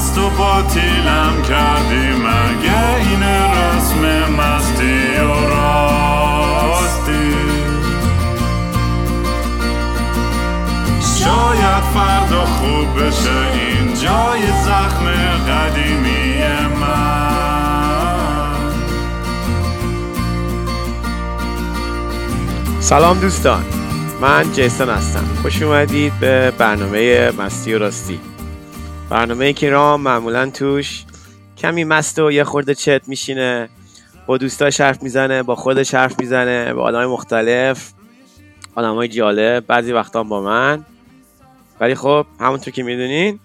مست و باطیلم کردی مگه این رسم مستی و راستی؟ شاید فردا خوب بشه این جای زخم قدیمی من. سلام دوستان من جیسون هستم. خوش اومدید به برنامه مستی و راستی. برنامه که رام معمولا توش کمی مست و یه خورده چت میشینه با دوستاش حرف می‌زنه با خودش حرف می‌زنه با آدمای مختلف آدمای جالب بعضی وقتا با من. ولی خب همونطور که می‌دونین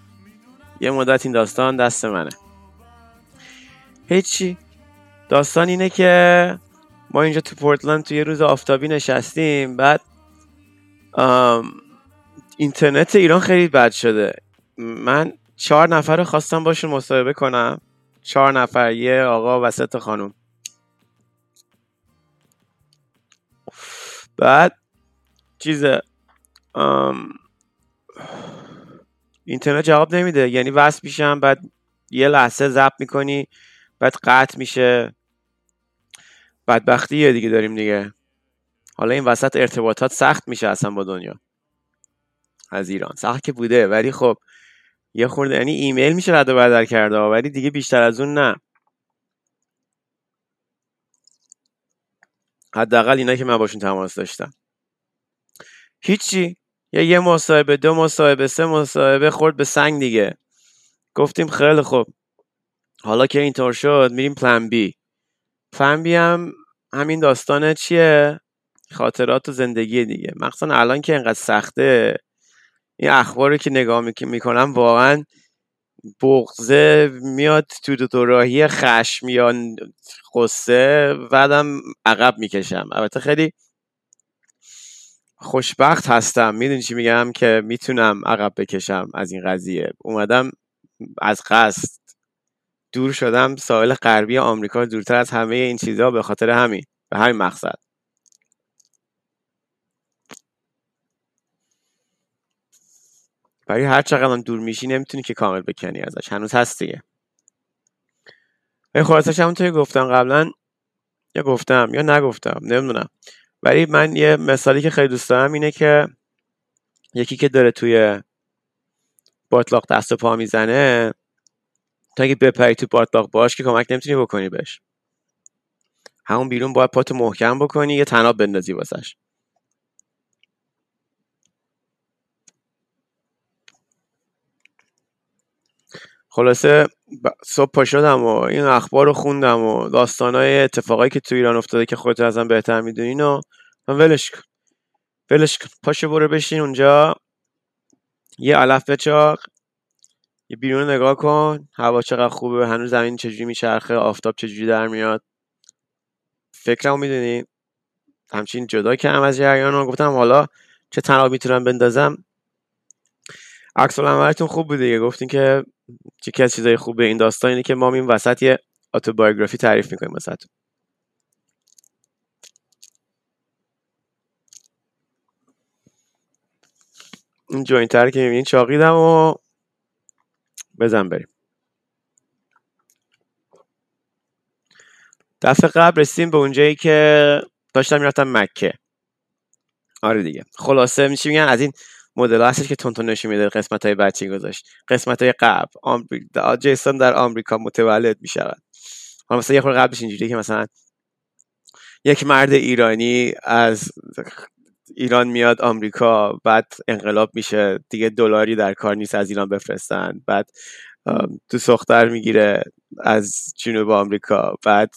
یه مدت این داستان دست منه. هیچی. داستان اینه که ما اینجا تو پورتلند تو یه روز آفتابی نشستیم بعد اینترنت ایران خیلی بد شده. من چهار نفر خواستم باشون مصاحبه کنم. چهار نفر یه آقا و سه خانم. بعد چیز اینترنت جواب نمیده. یعنی وصل میشم بعد یه لحظه ضبط می‌کنی بعد قطع میشه. بدبختیه دیگه داریم دیگه. حالا این وسط ارتباطات سخت میشه اصلا با دنیا. از ایران. سخت که بوده ولی خب یه خورده یعنی ایمیل میشه رد و بدل کرده ولی دیگه بیشتر از اون نه. حداقل اینا که من باشون تماس داشتم. هیچی. یا یه مصاحبه دو مصاحبه سه مصاحبه خورد به سنگ دیگه. گفتیم خیلی خوب. حالا که اینطور شد میریم پلن بی. پلن بی هم همین داستانه چیه؟ خاطرات و زندگی دیگه. مخصوصا الان که اینقدر سخته این اخبار که نگاه می‌کنم واقعا بغزه میاد تو دو راهی خشم یا قصه بعدم عقب می‌کشم. البته خیلی خوشبخت هستم. می‌دونی چی میگم؟ که می‌تونم عقب بکشم از این قضیه. اومدم از قصد دور شدم. ساحل غربی آمریکا دورتر از همه این چیزها به خاطر همین. به همین مقصد. برای هر چقدر دور میشی نمی‌تونی که کامل بکنی ازش. هنوز هست دیگه. خلاصش همونطوری گفتم قبلا یا گفتم یا نگفتم نمی‌دونم. ولی من یه مثالی که خیلی دوست دارم اینه که یکی که داره توی باطلاق دست و پا می‌زنه تا اگه بپری تو باطلاق باش که کمک نمی‌تونی بکنی بهش. همون بیرون باید پاتو محکم بکنی یه تناب بندازی واسش. خلاصه صبح پا شدم و این اخبار رو خوندم و داستانای اتفاقایی که تو ایران افتاده که خودت ازم بهتر می‌دونین و من ولش کن. ولش کن. پاشو برو بشین اونجا. یه علف بچاق. یه بیرون نگاه کن. هوا چقدر خوبه. هنوز زمین چجوری میچرخه؟ آفتاب چجوری در میاد؟ فکرمو می‌دونی؟ همچین جدا کردم از جریان رو. گفتم حالا چه تناب می‌تونم بندازم؟ عکس العملتون خوب بوده دیگه. گفتین که یکی از چیزای خوبه این داستان اینه که ما این وسط یه اتوبیوگرافی تعریف می‌کنیم واسهتون این جوینتر که می‌بینین چاقیدم و بزن بریم. دفعه قبل رسیدیم به اونجایی که داشتم می‌رفتم مکه. آره دیگه. خلاصه میشه میگن؟ از این مدل هستش که تونتون نشون میده قسمت های بچه گذاشت. قسمت های قبل. آمریکا جیسون در آمریکا متولد می‌شود. حالا مثلا یه خورده قبلش اینجوری که مثلا یک مرد ایرانی از ایران میاد آمریکا بعد انقلاب میشه. دیگه دلاری در کار نیست از ایران بفرستن. بعد تو سختر می‌گیره از جنوب آمریکا. بعد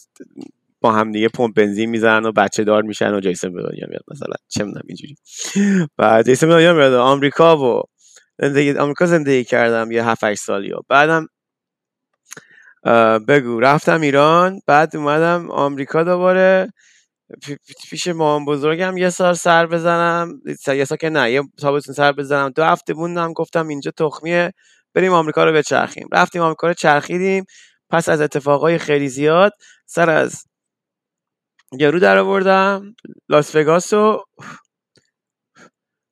با هم دیگه پمپ بنزین می‌زنن و بچه دار میشن و جیسون به دنیا میاد. مثلا چه می‌دونم اینجوری. بعد جیسون به دنیا میاد آمریکا و زندگی آمریکا زندگی کردم یه 7 8 سالی و بعدم بگو. رفتم ایران بعد اومدم آمریکا دوباره. پیش مامان بزرگم یه سال سر بزنم. یه سال که نه یه تابستون سر بزنم. دو هفته موندم گفتم اینجا تخمیه. بریم آمریکا رو بچرخیم. رفتیم آمریکا رو چرخیدیم. پس از اتفاقای خیلی زیاد سر از یارو در آوردم لاس وگاس و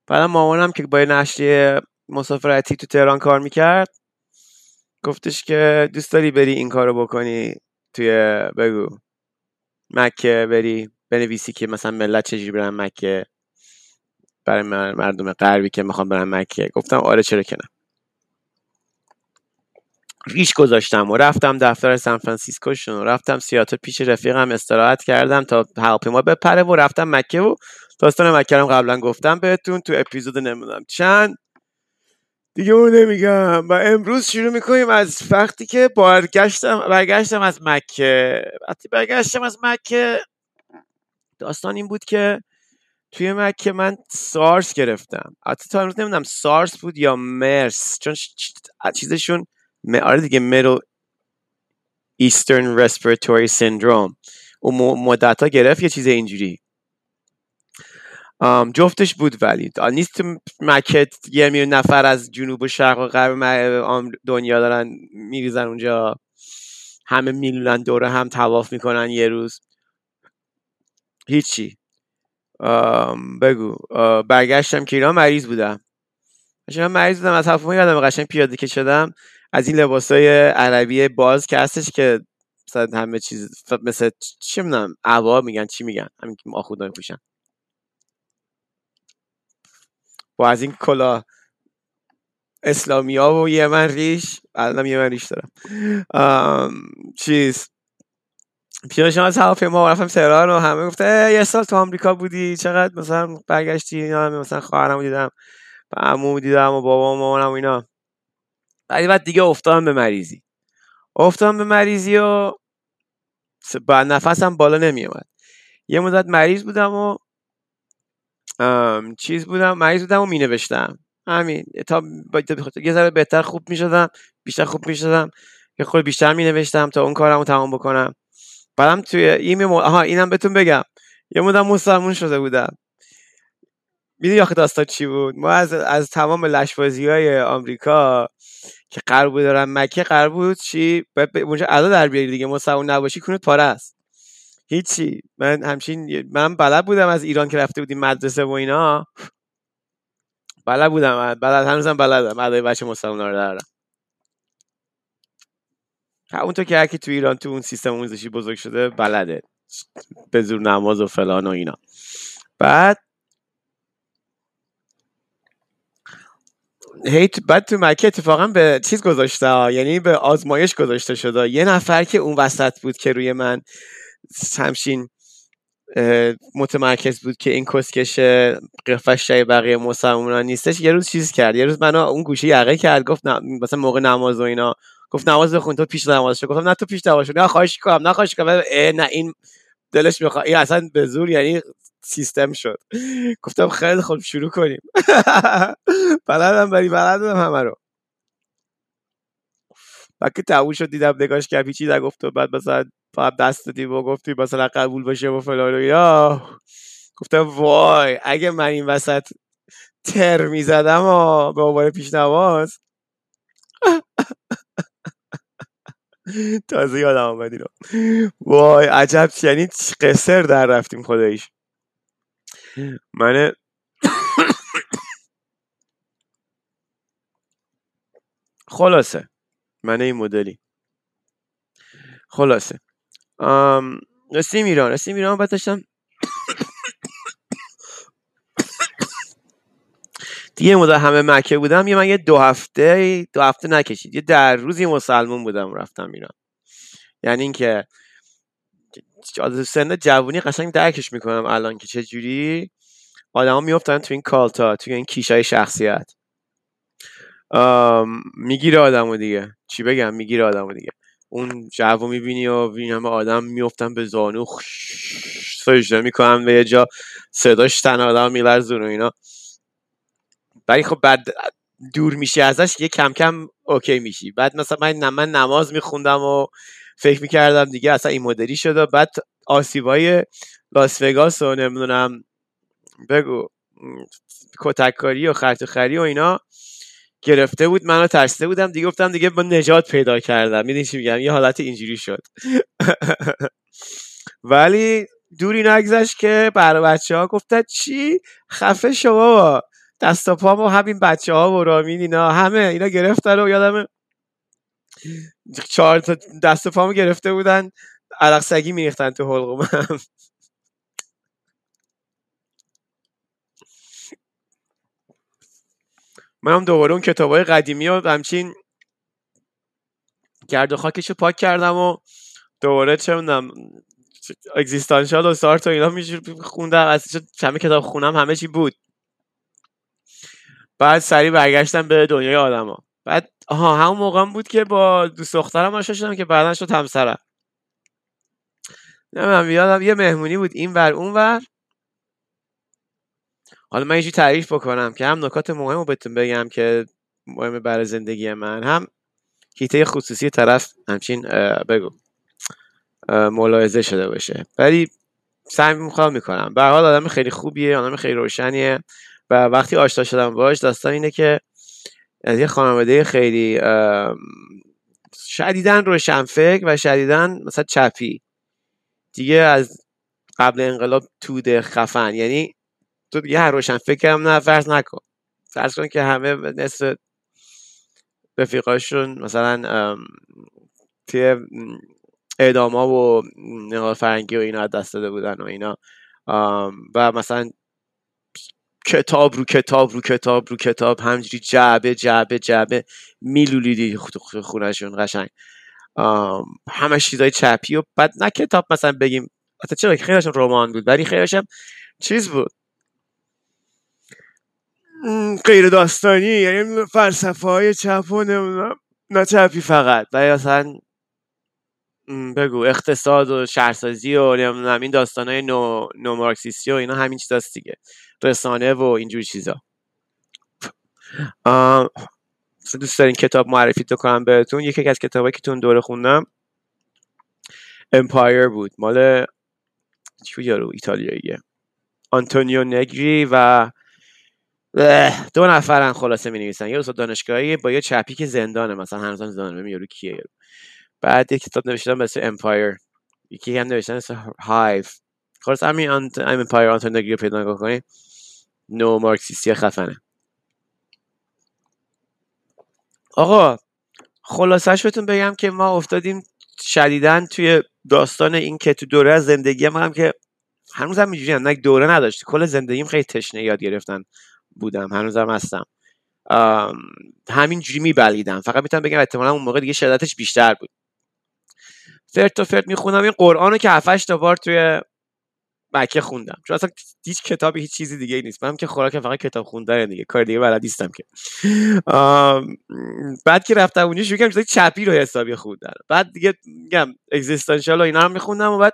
بعدم مامانم که با نشریه مسافرتی تو تهران کار می‌کرد گفتش که دوست داری بری این کارو بکنی توی بگو. مکه بری بنویسی که مثلا ملت چجوری برن مکه. برای مردم غربی که می‌خوام برن مکه. گفتم آره چرا که نه. ریش گذاشتم و رفتم دفتر سان و رفتم سیاتل پیش رفیقم استراحت کردم تا هواپیما بپره و رفتم مکه و داستان مکه هم قبلا گفتم بهتون تو اپیزود نمی‌دونم چند. دیگه اون نمیگم. و امروز شروع می‌کنیم از وقتی که برگشتم برگشتم از مکه. وقتی برگشتم از مکه داستان این بود که توی مکه من سارس گرفتم. حتی تا امروز نمی‌دونم سارس بود یا مرس چون چیزشون آره دیگه میدل ایسترن رسپیراتوری سندروم. اون مدت ها گرفت یه چیز اینجوری. جفتش بود ولی. نیست مکت یه میلیون نفر از جنوب و شرق و غرب دنیا دارن میریزن اونجا. همه میلونن دوره هم تواف می‌کنن یه روز. هیچی. بگو. برگشتم که ایران مریض بودم. مریض بودم از هفته یادم قشنگ پیاده که شدم. از این لباس های عربی باز که هستش که مثلا همه چیز مثل چی می‌دونم عوا میگن چی میگن؟ همین که آخودا میپوشن با از این کلا اسلامی ها و یه من ریش الان یه من ریش دارم. چیز؟ پیانشان از هواپیما رفتم تهران و همه گفته یه سال تو آمریکا بودی چقدر مثلا برگشتی؟ اینا مثلا خواهرمو دیدم عمو دیدم و بابا و مامانم و اینا. بعد دیگه افتادم به مریضی. افتادم به مریضی و بعد نفسم بالا نمیومد یه مدت مریض بودم و چیز بودم مریض بودم و می نوشتم همین. تا یه ذره بهتر خوب می شدم بیشتر خوب می شدم یه خود بیشتر می نوشتم تا اون کارم رو تمام بکنم. بعدم توی این مو... آها اینم بهتون بگم. یه مدت مسلمون شده بودم. می‌دونی آخه داستان چی بود؟ ما از, از تمام لشبازی های آمریکا که قرار بود دارن مکه قرار بود چی؟ اونجا ادا در بیاری دیگه مسلمون نباشی کنید پاره است. هیچی. من همچین من بلد بودم از ایران که رفته بودیم مدرسه و اینا. بلد بودم بلد هنوزم بلدم. ادای بچه مسلمان رو دارم. همونطور که هرکی تو ایران تو اون سیستم آموزشی بزرگ شده بلده. به زور نماز و فلان و اینا. بعد هیت بعد تو مکه اتفاقا به چیز گذاشته یعنی به آزمایش گذاشته شده. یه نفر که اون وسط بود که روی من همشین متمرکز بود که این کسکش قفش جای بقیه مسلمان نیستش یه روز چیز کرد. یه روز منو اون گوشه یقه کرد گفت نه مثلا موقع نماز و اینا گفت نماز بخون تو پیش نماز شو. گفتم نه تو پیش نماز شو. نه خواهش کنم نه خواهش کنم نه این دلش می‌خواد. این اصلا به زور یعنی سیستم شد. گفتم خیلی خوب شروع کنیم. بلدم بری بلدم همه رو. بعد که تموم شد دیدم نگاش کرد چی نگفت؟ و بعد مثلا فقط دست دادی و گفتی مثلا قبول بشه و فلان و یا گفتم وای اگه من این وسط تر می‌زدم و به عنوان پیش نواز تازه یادم آمد وای عجب یعنی قصر در رفتیم خدایش من خلاصه. من این مدلی. خلاصه. رسیم ایران. رسیم ایران بعد داشتم دیگه مدت همه مکه بودم. یه من یه دو هفته دو هفته نکشید. یه در روزی مسلمون بودم رفتم ایران. یعنی اینکه سن جوونی قشنگ درکش می‌کنم الان که چه جوری. آدما میفتن تو این کالتا تو این کیشای شخصیت. می‌گیره آدمو دیگه. چی بگم؟ می‌گیره آدمو دیگه. اون جو می‌بینی و ببینی همه آدم میفتن به زانو سجده می‌کنن به یه جا صداش تن آدم میلرزون و اینا. ولی خب بعد دور میشی ازش یه کم کم اوکی میشی. بعد مثلا من, من نماز میخوندم و فکر می‌کردم دیگه اصلا این مدلی شده. بعد آسیبای لاس وگاس و نمی‌دونم بگو کتککاری و خرطوخری و اینا گرفته بود. منو ترسیده بودم. دیگه گفتم دیگه با نجات پیدا کردم. می‌دونی چی میگم؟ یه حالت اینجوری شد. ولی دوری نگذشت که برای بچه ها گفتن چی؟ خفه شما دست و پا همین بچه ها و رامین اینا همه اینا گرفتن و یادم چهار تا دست و پامو گرفته بودن عرق سگی میریختن تو حلقومم منم دوباره اون کتاب های قدیمی و همچین گرد و خاکش پاک کردم و دوباره چه می‌دونم اگزیستانشال و سارت و اینا خوندم از همه کتاب خونم همه چی بود. بعد سریع برگشتم به دنیای آدما. بعد آها همون موقع بود که با دوست دخترم آشنا شدم که بعدا شد همسرم. نمی‌دونم یادم یه مهمونی بود این ور اون ور. حالا من یه تعریف بکنم که هم نکات مهم رو بهتون بگم که مهم برای زندگی من هم هیته خصوصی طرف همچین بگو ملاحظه شده باشه. ولی سعی می‌خوام می‌کنم. به حال آدم خیلی خوبیه آدم خیلی روشنیه و وقتی آشنا شدم باش داستان اینه که از یه خانواده خیلی شدیدن روشنفکر و شدیدن مثلا چپی. دیگه از قبل انقلاب توده خفن. یعنی تو دیگه هر روشن فکرم نه فرض نکن. فرض کن که همه نصف رفیقاشون مثلا توی اعداما و نقال فرنگی و اینا دست داده بودن و اینا. و مثلا کتاب رو کتاب رو کتاب رو کتاب همجوری جعبه جعبه جعبه میلولیدی خونشون قشنگ. همه چیزای چپی و بعد نه کتاب مثلا بگیم. حتی چرا خیلیشون رمان بود ولی خیلیشم چیز بود. غیر داستانی یعنی فلسفه های چپ و نمی‌دونم نه چپی فقط. و اصلا بگو اقتصاد و شهرسازی و نمی‌دونم این داستان های نو, نو مارکسیستی و اینا همین چیزاست دیگه. رسانه و اینجور چیزا. دوست دارین کتاب معرفی کنم بهتون. یکی از کتابایی که تو اون دوره خوندم Empire بود. مال چی یارو؟ ایتالیاییه. آنتونیو نگری و دو نفرن خلاصه می نویسن یه استاد دانشگاهی با یه چپی که زندانه. مثلا هنوز زندانه یارو کیه بعد یه کتاب نوشتن مثل Empire یکی هم نوشتن مثل هایف خلاص همین Empire آنتونیو نگری پیدا کنید نو مارکسیستی خفنه. آقا خلاصش بهتون بگم که ما افتادیم شدیداً توی داستان این که تو دوره از زندگی هم, هم که هنوز هم اینجوری هم دوره نداشت. کل زندگیم خیلی تشنه یاد گرفتن بودم هنوزم هستم. همینجوری میبلیدم فقط می‌تونم بگم احتمالا اون موقع دیگه شدتش بیشتر بود. فرد تا فرد می‌خونم. این قرآن رو که هفتش تا بار توی مکه خوندم. چون اصلا هیچ کتابی هیچ چیزی دیگه نیست. من که خوراک فقط کتاب خوندن دیگه. کار دیگه بلد نیستم که. بعد که رفتم اونجا شروع کردم چپی رو حسابی خوندن. بعد دیگه میگم اگزیستانشال و اینا هم میخوندم و بعد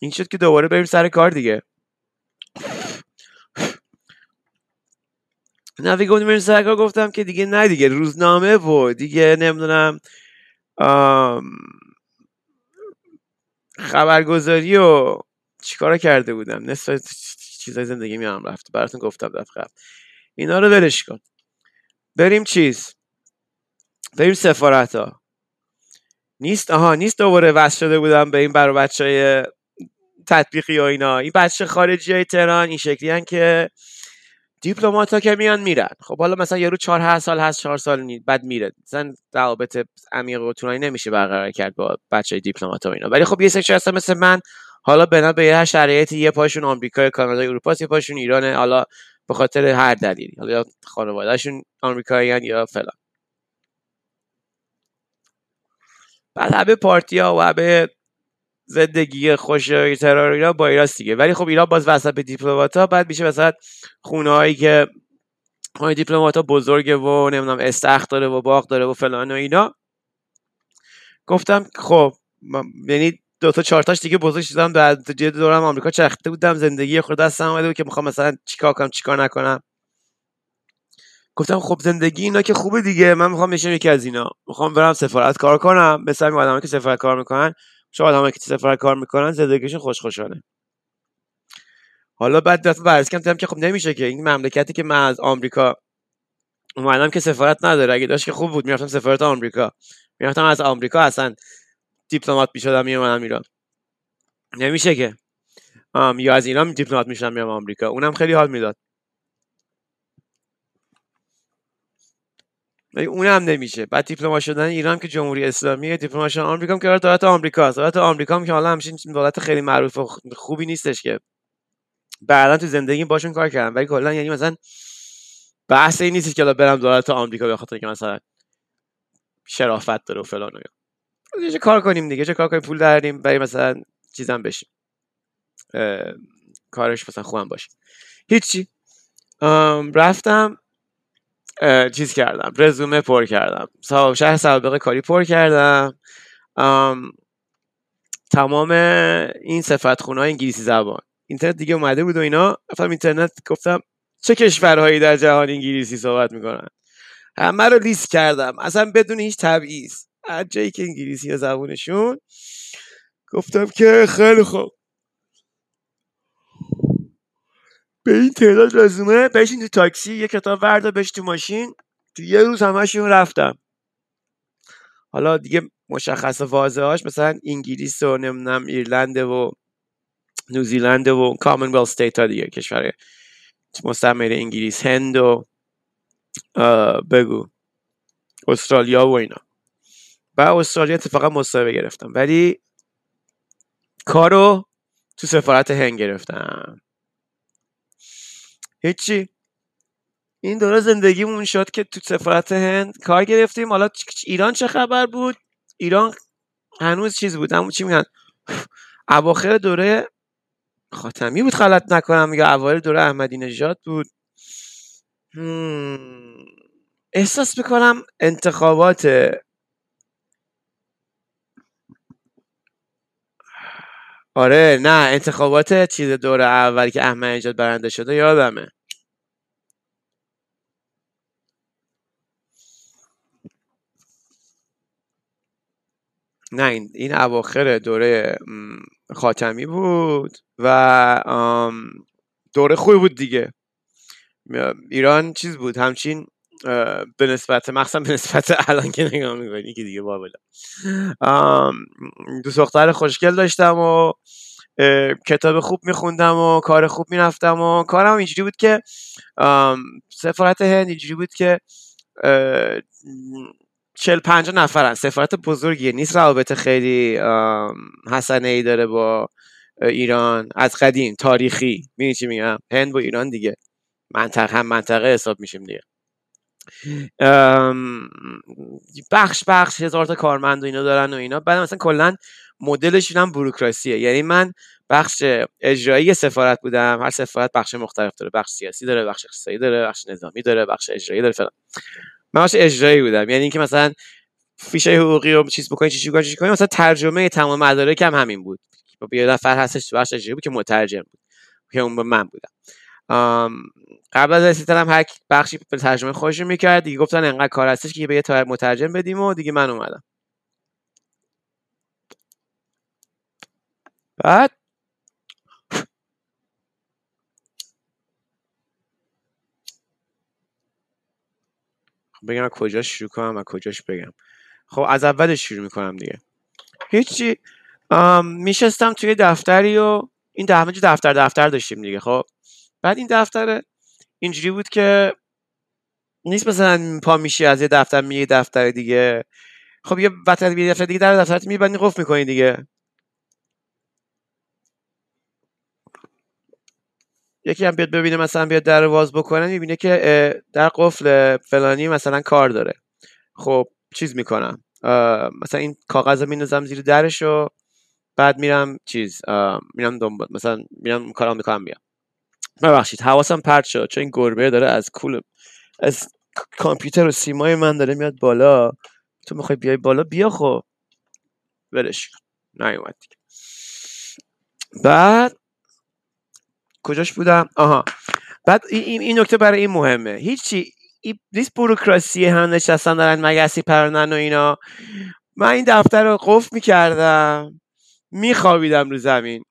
این شد که دوباره بریم سر کار دیگه. نه گفتم سر کار. گفتم که دیگه نه دیگه روزنامه و دیگه نمی‌دونم خبرگزاری و چیکارا کرده بودم. نصف چیزای زندگی میام رفت براتون گفتم دفعه اینا رو ولش کن. بریم چیز؟ بریم سفارت ها نیست؟ آها نیست دوباره وصل شده بودم به این برای بچه های تطبیقی و اینا. این بچه خارجی های تهران این شکلی که دیپلمات ها که میان میرن. خب حالا مثلا یارو چهار هر سال هست چهار سال نید بعد میره. مثلا روابط عمیق و طولانی نمیشه برقرار کرد با بچه دیپلمات ها اینا. ولی خب یه سری هستن مثل من. حالا بنا به یه شرایطی یه پاشون آمریکا کانادا اروپا یه پاشون ایران حالا به خاطر هر دلیلی. حالا خانوادهشون آمریکاییان یا فلان. بعد همه پارتی ها و همه زندگی خوش ترور اینا با ایراست دیگه. ولی خب ایران باز وسط به دیپلمات ها بعد میشه مثلا خونه هایی که خونه دیپلمات ها بزرگه و نمی‌دونم استخ داره و باغ داره و فلان و اینا. گفتم خب یعنی دو تا چهار تاش دیگه بزرگ شدم. در دورم آمریکا چرخته بودم زندگی خود دستم اومده بود که می‌خوام مثلا چیکار کنم چیکار نکنم. گفتم خب زندگی اینا که خوبه دیگه من می‌خوام بشم یکی از اینا. می‌خوام برم سفارت کار کنم. مثل آدمایی که سفارت کار می‌کنن شما آدمایی که سفر کار می‌کنن زندگیشون خوشخوشانه. حالا بعد دفعه بررسی کردم که خب نمیشه که این مملکتی که من از آمریکا اومدم که سفارت نداره. اگه داشت که خوب بود می‌رفتم سفارت آمریکا. می‌رفتم از آمریکا اصلا دیپلمات می‌شدم میومدم ایران. نمیشه که. یا از ایران دیپلمات می‌شدم میام آمریکا. اونم خیلی حال می‌داد. اونم نمیشه. بعد دیپلمات شدن ایران که جمهوری اسلامی دیپلمات شدن آمریکا که دولت آمریکا دولت آمریکا که حالا همچین دولت خیلی معروف و خوبی نیستش که بعدا تو زندگی باشون کار کردم ولی کلا یعنی مثلا بحث این نیست که حالا برم دولت آمریکا به خاطر که مثلا شرافت داره و فلان و چه کار کنیم دیگه. چه کار کنیم پول داریم برای مثلا چیزم بشیم. کارش مثلا خوبم باشه. هیچی. رفتم. چیز کردم. رزومه پر کردم. شهر سابقه کاری پر کردم. تمام این صفت خونه انگلیسی زبان. اینترنت دیگه اومده بود و اینا. رفتم اینترنت گفتم چه کشورهایی در جهان انگلیسی صحبت می‌کنن؟ همه رو لیست کردم. اصلا بدون هیچ تبعیض. هر جایی که انگلیسی یا زبونشون. گفتم که خیلی خوب. به این تعداد رزومه بشین تو تاکسی یه کتاب وردا بش تو ماشین. تو یه روز همشون رفتم. حالا دیگه مشخص واضحه هاش مثلا انگلیس و نمی‌دونم ایرلند و نیوزیلند و کامنولث استیت ها دیگه کشور مستعمره انگلیس هند و بگو. استرالیا و اینا. و استرالیا اتفاقا مصاحبه گرفتم. ولی کارو تو سفارت هند گرفتم. هیچی. این دوره زندگیمون شد که تو سفارت هند کار گرفتیم. حالا ایران چه خبر بود؟ ایران هنوز چیز بود. همون چی میگن؟ اواخر دوره خاتمی بود خلط نکنم یا اوایل دوره احمدی نژاد بود. احساس می‌کنم انتخابات آره نه انتخابات چیز دوره اولی که احمد نژاد برنده شده یادمه. نه این, این اواخر دوره خاتمی بود و دوره خوبی بود دیگه. ایران چیز بود همچین به نسبت مخصوصا به نسبت الان که نگاه می‌کنی که دیگه بابلا دو دختر خوشگل داشتم و کتاب خوب میخوندم و کار خوب می‌رفتم و کارم اینجوری بود که سفارت هند اینجوری بود که چل پنجا نفرن. سفارت بزرگیه نیست روابط خیلی حسنه ای داره با ایران. از قدیم تاریخی. می‌دونی چی میگم؟ هند و ایران دیگه. منطقه هم منطقه حساب میشیم دیگه. بخش بخش هزار تا کارمند و اینا دارن و اینا. بعد مثلا کلا مدلش هم بروکراسیه. یعنی من بخش اجرایی سفارت بودم. هر سفارت بخش مختلف داره. بخش سیاسی داره بخش اقتصادی داره بخش نظامی داره بخش اجرایی داره فلان. من بخش اجرایی بودم. یعنی اینکه مثلا فیشه حقوقی رو چیز بکنی چیزی چیز کنی مثلا ترجمه تمام مدارک هم همین بود. یه نفر هستش تو بخش اجرایی بود که مترجم بود که اون من بودم. قبل از رسیدن هم هر بخشی به ترجمه خودش می‌کرد دیگه گفتن انقدر کار هستش که به یه مترجم بدیم و دیگه من اومدم. بعد؟ بگم از کجاش شروع کنم و کجاش بگم. خب از اولش شروع می‌کنم دیگه. هیچی. میشستم توی دفتری و این همه دفتر دفتر داشتیم دیگه خب. بعد این دفتر اینجوری بود که نیست مثلا پا میشی از یه دفتر میگه دفتر دیگه. خب یه وطن یه دفتر دیگه در دفترت میبندی قفل می‌کنی دیگه. یکی هم بیاد ببینه مثلا بیاد در واز بکنه می‌بینه که در قفل فلانی مثلا کار داره. خب چیز می‌کنم. مثلا این کاغذ رو میندازم زیر درش و بعد میرم چیز میرم دنبال مثلا میرم کارم می‌کنم بیام ببخشید حواسم پرت شد چون این گربه داره از کول از کامپیوتر و سیمای من داره میاد بالا. تو می‌خوای بیای بالا؟ بیا خب. ولش نیومد دیگه. بعد کجاش بودم؟ آها. بعد این, این نکته برای این مهمه. هیچی نیست بروکراسی هم نشستن دارن مگسی پرنن و اینا. من این دفتر رو قفل می‌کردم. میخوابیدم رو زمین.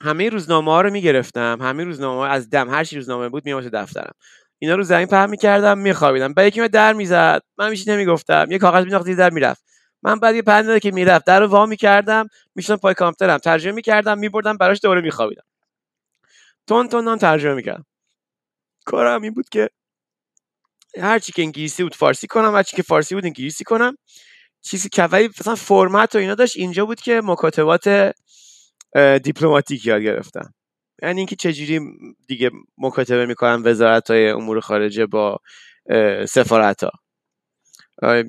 همه روزنامه ها رو می‌گرفتم همه روزنامه از دم هر چی روزنامه بود میامد دفترم. اینا رو زمین پهن می‌کردم میخوابیدم. بعد یکی در می‌زد من میشه نمی‌گفتم. یه کاغذ مینداخت در می‌رفت. من بعد یه پنده که می‌رفت. در رو وا می‌کردم می‌شدم پای کامپیوترم. ترجمه می‌کردم میبردم براش دوره میخوابیدم. تون تون هم ترجمه می‌کردم. کارم این بود که هر چی که انگلیسی بود فارسی کنم هر چی که فارسی بود انگلیسی کنم. چیزی که مثلا فرمت و اینا داشت اینجا بود که مکاتبات دیپلماتیک یاد گرفتم. یعنی اینکه چجوری دیگه مکاتبه می‌کنن وزارت های امور خارجه با سفارت ها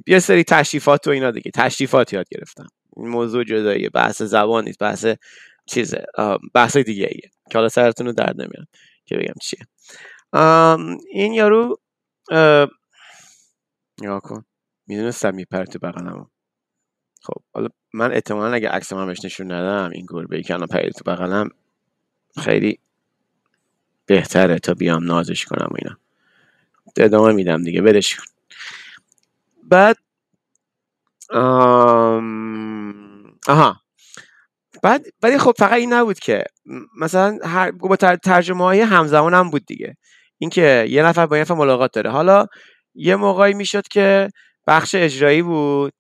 یه سری تشریفات و اینا دیگه. تشریفات یاد گرفتم. این موضوع جداییه. بحث زبان نیست بحث چیزه. بحث دیگه ایه که حالا سرتون رو درد نمیاد که بگم چیه. این یارو یا کن. می‌دونستم میپره تو بغلم خب حالا من احتمالا اگه عکس من بهش نشون ندم این گربه ای که الان پرید تو بغلم خیلی بهتره تا بیام نازش کنم و اینا. ادامه میدم دیگه بدش بعد آها. بعد ولی خب فقط این نبود که. مثلا هر با ترجمه های همزمان هم بود دیگه. اینکه یه نفر با یه نفر ملاقات داره. حالا یه موقعی می‌شد که بخش اجرایی بود.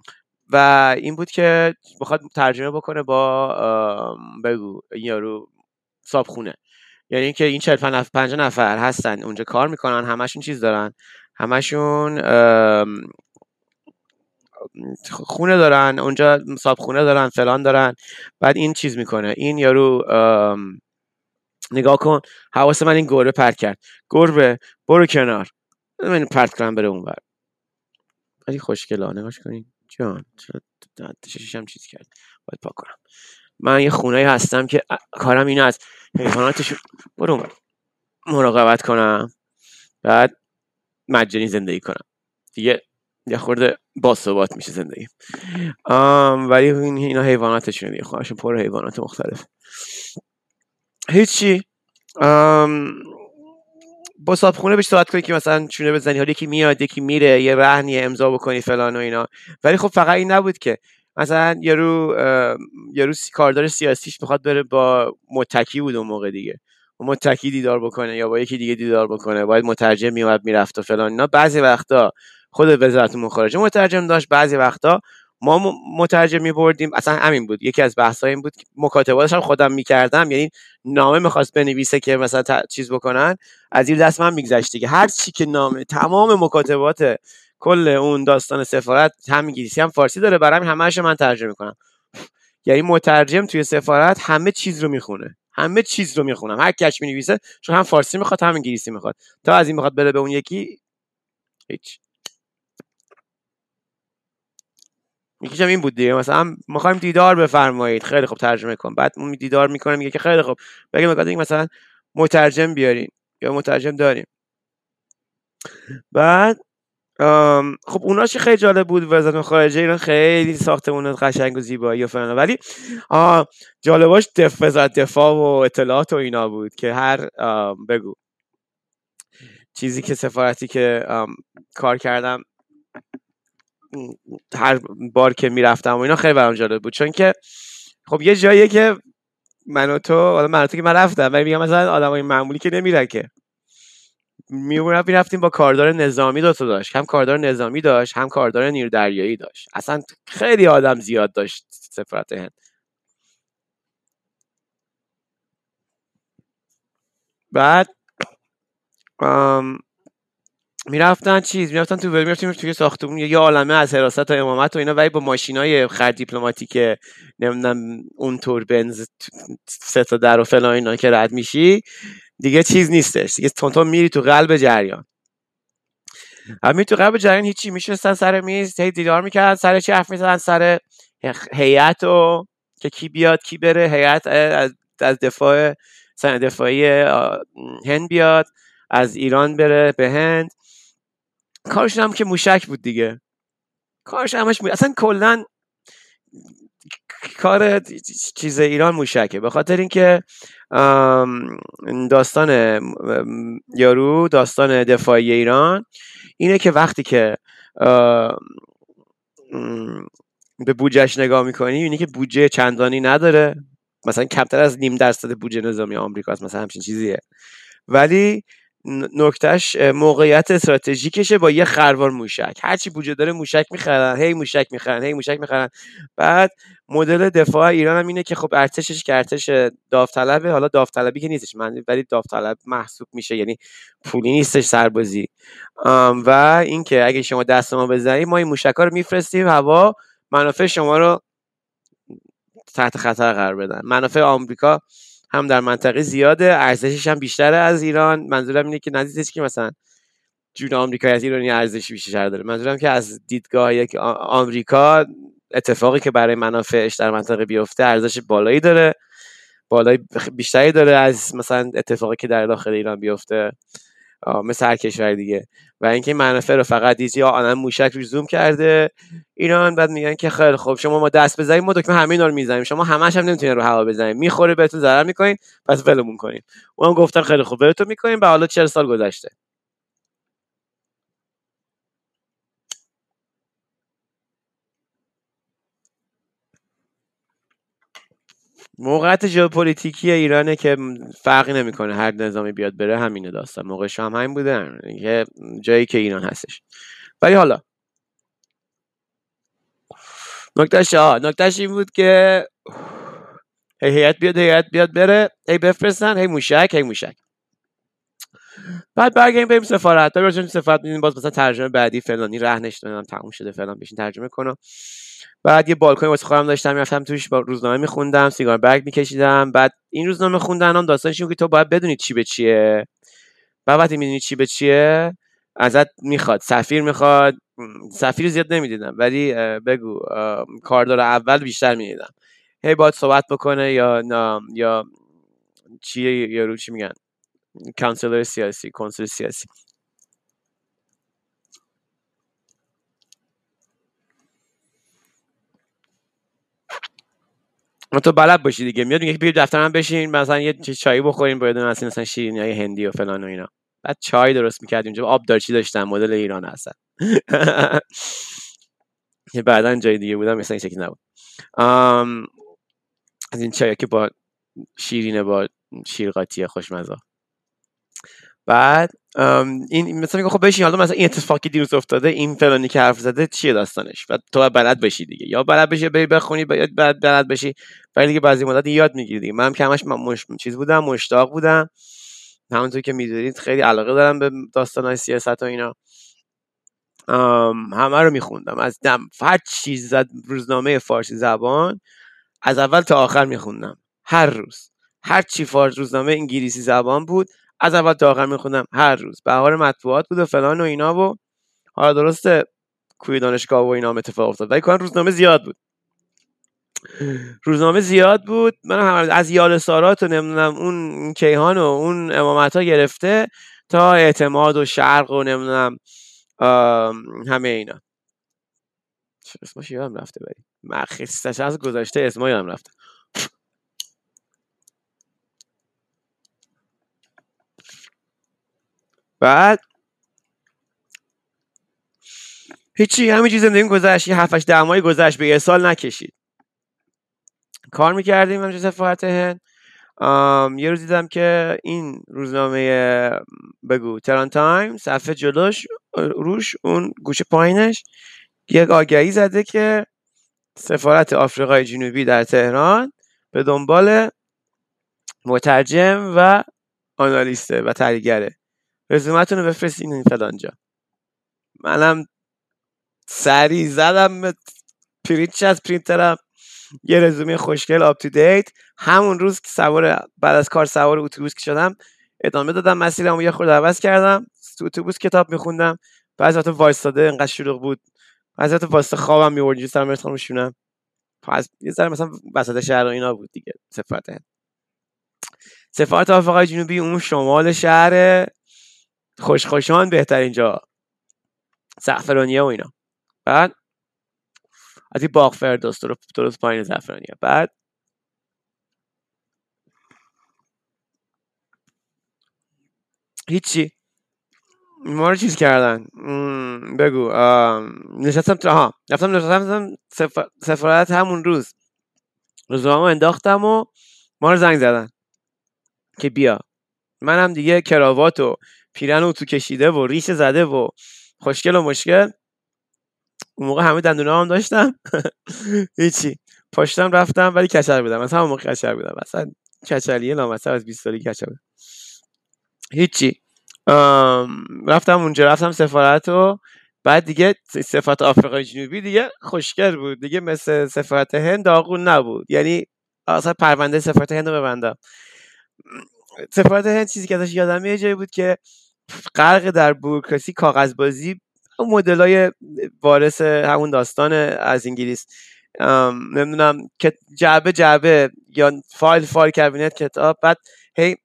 و این بود که بخواد ترجمه بکنه با بگو این یارو صابخونه. یعنی اینکه این 40 50 نفر هستن اونجا کار می‌کنن همشون چیز دارن. همشون خونه دارن اونجا صاحب خونه دارن فلان دارن. بعد این چیز می‌کنه. این یارو نگاه کن حواس من این گربه پرت کرد. گربه برو کنار. من پرت کنم بره اون بر ولی خوشگلا نگاش کنین. جان چشم چیز کرد باید پاک کنم. من یه خونه هستم که کارم این است. حیواناتش برو مراقبت کنم. بعد مجانی زندگی کنم. دیگه یه خورده باثبات میشه زندگی. ولی اینا حیواناتشونه دیگه. خواهشون پر حیوانات مختلف هیچی. با صابخونه بهش صحبت کنی که مثلا چونه بزنی حالا یکی میاد یکی میره یه رهنی امضا بکنی فلان و اینا. ولی خب فقط این نبود که. مثلا یارو یارو کاردار سیاسیش می‌خواد بره با متکی بود اون موقع دیگه. متکی دیدار بکنه یا با یکی دیگه دیدار بکنه. باید مترجم میومد می‌رفت و فلان اینا. بعضی وقتا خود وزارت امور خارجه مترجم داشت بعضی وقتا ما مترجم می بردیم اصلا همین بود. یکی از بحث این بود که مکاتباتش هم خودم می‌کردم. یعنی نامه می‌خواست بنویسه که مثلا چیز بکنن. از این دست من میگذشت دیگه. هر چی که نامه تمام مکاتبات کل اون داستان سفارت هم انگلیسی هم فارسی داره. برای همهش من ترجمه کنم یعنی مترجم توی سفارت همه چیز رو می‌خونه. همه چیز رو می‌خونم هر کش می‌نویسه چون هم فارسی می‌خواد هم انگلیسی می‌خواد. تا از این می‌خواد بره به اون یکی هیچ. یکیشم این بود دیگه. مثلا می‌خوایم دیدار بفرمایید. خیلی خوب ترجمه کن. بعد اون دیدار می‌کنه میگه که خیلی خوب. بگیم میگه مثلا مترجم بیارین یا مترجم داریم. بعد خب اوناش خیلی جالب بود وزارت خارجه ایران خیلی ساختمون قشنگ و زیبایی و فلان. ولی جالباش دف وزارت دفاع و اطلاعات و اینا بود که هر بگو. چیزی که سفارتی که کار کردم هر بار که می‌رفتم و اینا خیلی برام جالب بود. چون که خب یه جاییه که من و تو حالا من تو که من رفتم ولی میگم مثلا آدمای معمولی که نمیرن که. می‌رفتیم با کاردار نظامی دو تا داشت. هم کاردار نظامی داشت هم کاردار نیر دریایی داشت. اصلا خیلی آدم زیاد داشت سفارت هند. بعد می‌رفتن چیز می‌رفتن تو می‌رفتیم توی ساختمون یه عالمه از حراست و امامت و اینا ولی با ماشینای خر دیپلماتیک نمی‌دونم اونطور بنز سه تا در و فلان اینا که رد میشی دیگه چیز نیستش. دیگه تونتون میری تو قلب جریان. همین تو قلب جریان هیچی میشستن سر میز هی دیدار می‌کردن سر چی حرف می‌زدن؟ سر هیئت و که کی بیاد کی بره هیئت از دفاع سن دفاعی هند بیاد از ایران بره به هند. کارشون هم که موشک بود دیگه. کارش همش بود اصلا کلا کار چیز ایران موشکه. به خاطر اینکه داستان یارو داستان دفاعی ایران اینه که وقتی که به بودجهش نگاه می‌کنی اینه که بودجه چندانی نداره. مثلا کمتر از نیم درصد بودجه نظامی آمریکاست مثلا همچین چیزیه. ولی نکتهش موقعیت استراتژیکشه با یه خروار موشک. هرچی بوجه داره موشک می‌خرن هی موشک می‌خرن هی موشک می‌خرن. بعد مدل دفاع ایران هم اینه که خب ارتشش که ارتش داوطلبه حالا داوطلبی که نیستش من ولی داوطلب محسوب میشه یعنی پولی نیستش سربازی. و اینکه اگه شما دست ما بزنید ما این موشک رو میفرستیم هوا منافع شما رو تحت خطر قرار بدن. منافع آمریکا هم در منطقه زیاده ارزشش هم بیشتره از ایران. منظورم اینه که نزدیکش که مثلا جون آمریکا از ایرانی ارزشی بیشتر داره. منظورم که از دیدگاه یک آمریکا اتفاقی که برای منافعش در منطقه بیفته ارزش بالایی داره. بالای بیشتری داره از مثلا اتفاقی که در داخل ایران بیفته. مثل هر کشور دیگه. و اینکه منافع رو فقط دیدی آنم موشک رو زوم کرده ایران بعد میگن که خیلی خب شما ما دست بزنیم ما دکمه همه اینا رو می‌زنیم. شما همش هم نمی‌تونین رو هوا بزنیم می‌خوره بهتون ضرر می‌کنین پس ولمون کنین. اونم گفتن خیلی خوب ولتون می‌کنیم و حالا 40 سال گذشته. موقعیت ژئوپلیتیکی ایرانه که فرقی نمی‌کنه هر نظامی بیاد بره همینه داستان. موقع شام همین بوده یه جایی که ایران هستش. ولی حالا نکتهش ها نکتهش این بود که هی هیئت بیاد هیئت بیاد بره هی بفرستن هی موشک هی موشک. بعد برگردیم بریم سفارت. بریم سفارت میدیم باز مثلا ترجمه بعدی فلانی رهنش دادم تموم شده فلان بشین ترجمه کنم بعد یه بالکن واسه خودم داشتم می‌رفتم توش با روزنامه میخوندم سیگار برگ میکشیدم. بعد این روزنامه خوندن هم داستانش که تو باید بدونی چی به چیه. بعد وقتی می‌دونی چی به چیه ازت می‌خواد سفیر می‌خواد. سفیر زیاد نمی‌دیدم ولی بگو کاردار اول بیشتر می‌دیدم. هی باید صحبت بکنه یا نه یا چیه یا رو چی میگن؟ کانسلر سیاسی کنسول سیاسی. تو بلد باشی دیگه. میاد میگه بیا دفتر من بشین مثلا یه چایی بخوریم باید مثلا مثلا شیرینی های هندی و فلان و اینا. بعد چای درست می‌کردیم اونجا آب دارچی داشتم مدل ایران هستن که بعدا جای دیگه بودم مثلا این شکلی نبود. از این چایی که با شیرینه با شیرقاتی خوشمزه. بعد این مثلا میگه خب بشین حالا مثلا این اتفاقی دیروز افتاده این فلانی که حرف زده چیه داستانش؟ و تو باید بلد بشی دیگه. یا بلد بشی بری بخونی یا بلد بلد بشی ولی دیگه بعضی مدت یاد می‌گیری دیگه. من کمش مش... چیز بودم مشتاق بودم. همونطور که می‌دونید خیلی علاقه دارم به داستان سیاست و اینا. همه رو میخوندم. از دم هر چیز زد روزنامه فارسی زبان از اول تا آخر میخوندم. هر روز. هر چی فارسی روزنامه انگلیسی زبان بود از اول تا آخر میخوندم. هر روز. بهار مطبوعات بود و فلان و اینا و حالا درسته کوی دانشگاه و اینا اتفاق افتاد. ولی کار روزنامه زیاد بود. روزنامه زیاد بود. من هم از یال سارات و نمی‌دونم اون کیهان و اون امامت ها گرفته تا اعتماد و شرق و نمی‌دونم همه اینا. اسمش یادم رفته بری من از گذاشته اسما یادم رفته بعد هیچی همین زندگی گذشت یه هفتش دمایی گذشت به یه سال نکشید. کار می‌کردیم همچه سفارت هند یه روز دیدم که این روزنامه بگو Tehran Times صفحه جلوش روش اون گوشه پایینش یک آگهی زده که سفارت آفریقای جنوبی در تهران به دنبال مترجم و analyst ه و تحلیلگره رزومتون رو بفرستین این فلانجا منم سریع زدم پرینت از پرینترم. یه رزومه خوشگل آپ تو دیت همون روز که سوار بعد از کار سوار اتوبوس که شدم ادامه دادم مسیرمو. یه خورده عوض کردم. تو اتوبوس کتاب میخوندم. بعضی وقتا وایستاده انقدر شلوغ بود. بعضی وقتا واسه خوابم میورد سرم رو میشونم پس یه ذره مثلا وسط شهر اینا بود دیگه. سفارت. سفارت آفریقای جنوبی اون شمال شهر خوشخوشان بهترین جا زعفرانیه و اینا. بعد از این باغ فردوس درست پایین زعفرانیه بعد هیچی. ما رو چیز کردن. بگو. نشستم تو ها رفتم نشستم سفارت همون روز. روزنامه انداختم و ما رو زنگ زدن. که بیا. منم دیگه کراوات و پیرن او تو کشیده و ریش زده و خوشگل و مشکل. اون موقع همه دندونه هم داشتم هیچی. پاشتم رفتم ولی کچل بودم. مثلا اون موقع کچل بودم. مثلا کچلیه نامصب از 20 سالی کچل بودم. هیچی. رفتم اونجا. رفتم سفارت و بعد دیگه سفارت آفریقای جنوبی دیگه خوشگل بود. دیگه مثل سفارت هند داغون نبود. یعنی اصلا پرونده سفارت هند رو ببندم. سفارت هند چیزی که ازش یادم یه جایی بود که غرق در بوروکراسی کاغذبازی مدل های وارث همون داستان از انگلیس. نمی‌دونم که جعبه جعبه یا فایل فایل کابینت کتاب بعد هی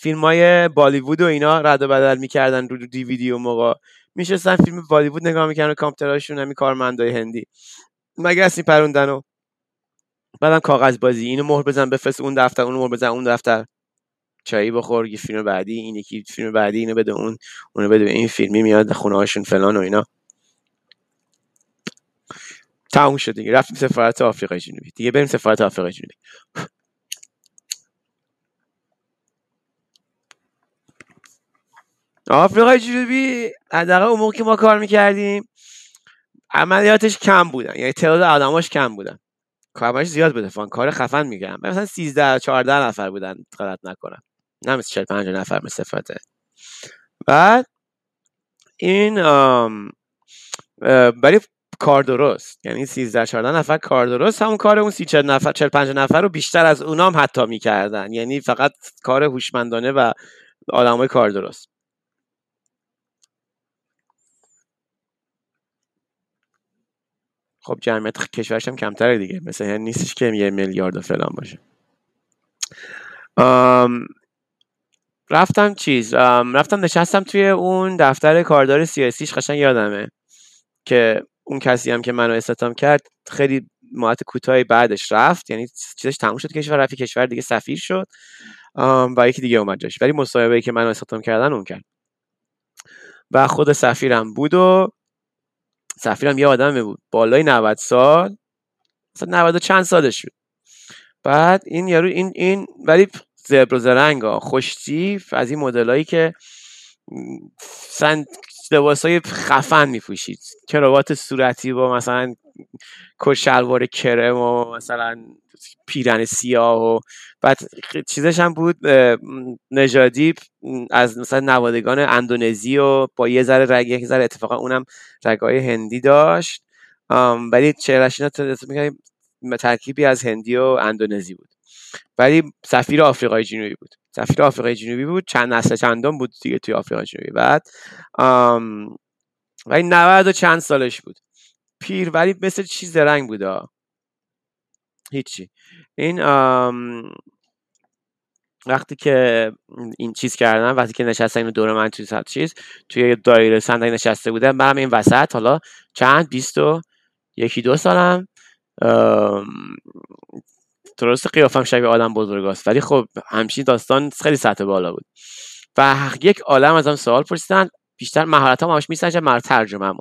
فیلم های بالیوود و اینا رد و بدل می‌کردن رو دیویدی و موقع. میشستن فیلم بالیوود نگاه می‌کردن کامپیوترهاشون همین کارمندای هندی. مگه اصلی پروندن و؟ بعدم کاغذ بازی اینو مهر بزن بفرست اون دفتر اونو مهر بزن اون دفتر. چایی بخور یه فیلم بعدی این یکی فیلم بعدی اینو بده اون اونو بده این فیلمی میاد خونه هاشون فلان و اینا. تموم شد دیگه. رفتیم سفارت آفریقای جنوبی. دیگه بریم سفارت آفریقای جنوبی. آفریقای جنوبی حداقل اون موقع که ما کار می‌کردیم عملیاتش کم بودن. یعنی تعداد آدماش کم بودن. کارمش زیاد بوده. فان کار خفن میگم مثلا 13 14 نفر بودن غلط نکنم. نه مثل 45 نفر مثل فاته بعد این برای کار درست. یعنی 13 14 نفر کار درست. همون کار اون 30 40 نفر 45 نفر رو بیشتر از اونام حتی می‌کردن. یعنی فقط کار هوشمندانه و آدمای کار درست. خب جمعیت کشورش هم کمتره دیگه. مثل یعنی نیستش که یه میلیارد و فلان باشه. رفتم چیز رفتم نشستم توی اون دفتر کاردار سیاسیش قشنگ یادمه که اون کسی هم که منو استخدام کرد خیلی مدت کوتاهی بعدش رفت یعنی چیزش تموم شد کشور رفت کشور دیگه سفیر شد و یکی دیگه اومد جاش. ولی مصاحبه که منو استخدام کردن اون کرد. و خود سفیرم بود و سفیرم یه آدم بود. بالای 90 سال مثلا 90 چند سالش بود. بعد این یارو این این ولی زبر و زرنگ خوشتیف از این مدلایی که سن لباس های خفن میپوشید. کراوات صورتی با مثلا کشلوار کرم و مثلا پیرن سیاه و بعد چیزش هم بود نژادی از مثلا نوادگان اندونزی و با یه ذره رگ یک ذره اتفاقا اونم رگای هندی داشت. ولی چهرش اینا ترکیبی از هندی و اندونزی بود. ولی سفیر آفریقای جنوبی بود. سفیر آفریقای جنوبی بود. چند نسل چندم بود دیگه توی آفریقای جنوبی. بعد ولی 90 و چند سالش بود. پیر ولی مثل چیز رنگ بود هیچی. این وقتی که این چیز کردم وقتی که نشستم اینو دور من توی چیز توی دایره صندلی نشسته بودم منم این وسط حالا چند بیست و یکی دو سالم. درست قیافم شبیه آدم بزرگاست ولی خب همچین داستان خیلی سطح بالا بود. و یک عالم ازم سوال پرسیدن بیشتر مهارت هم همش میسنجم مر ترجمه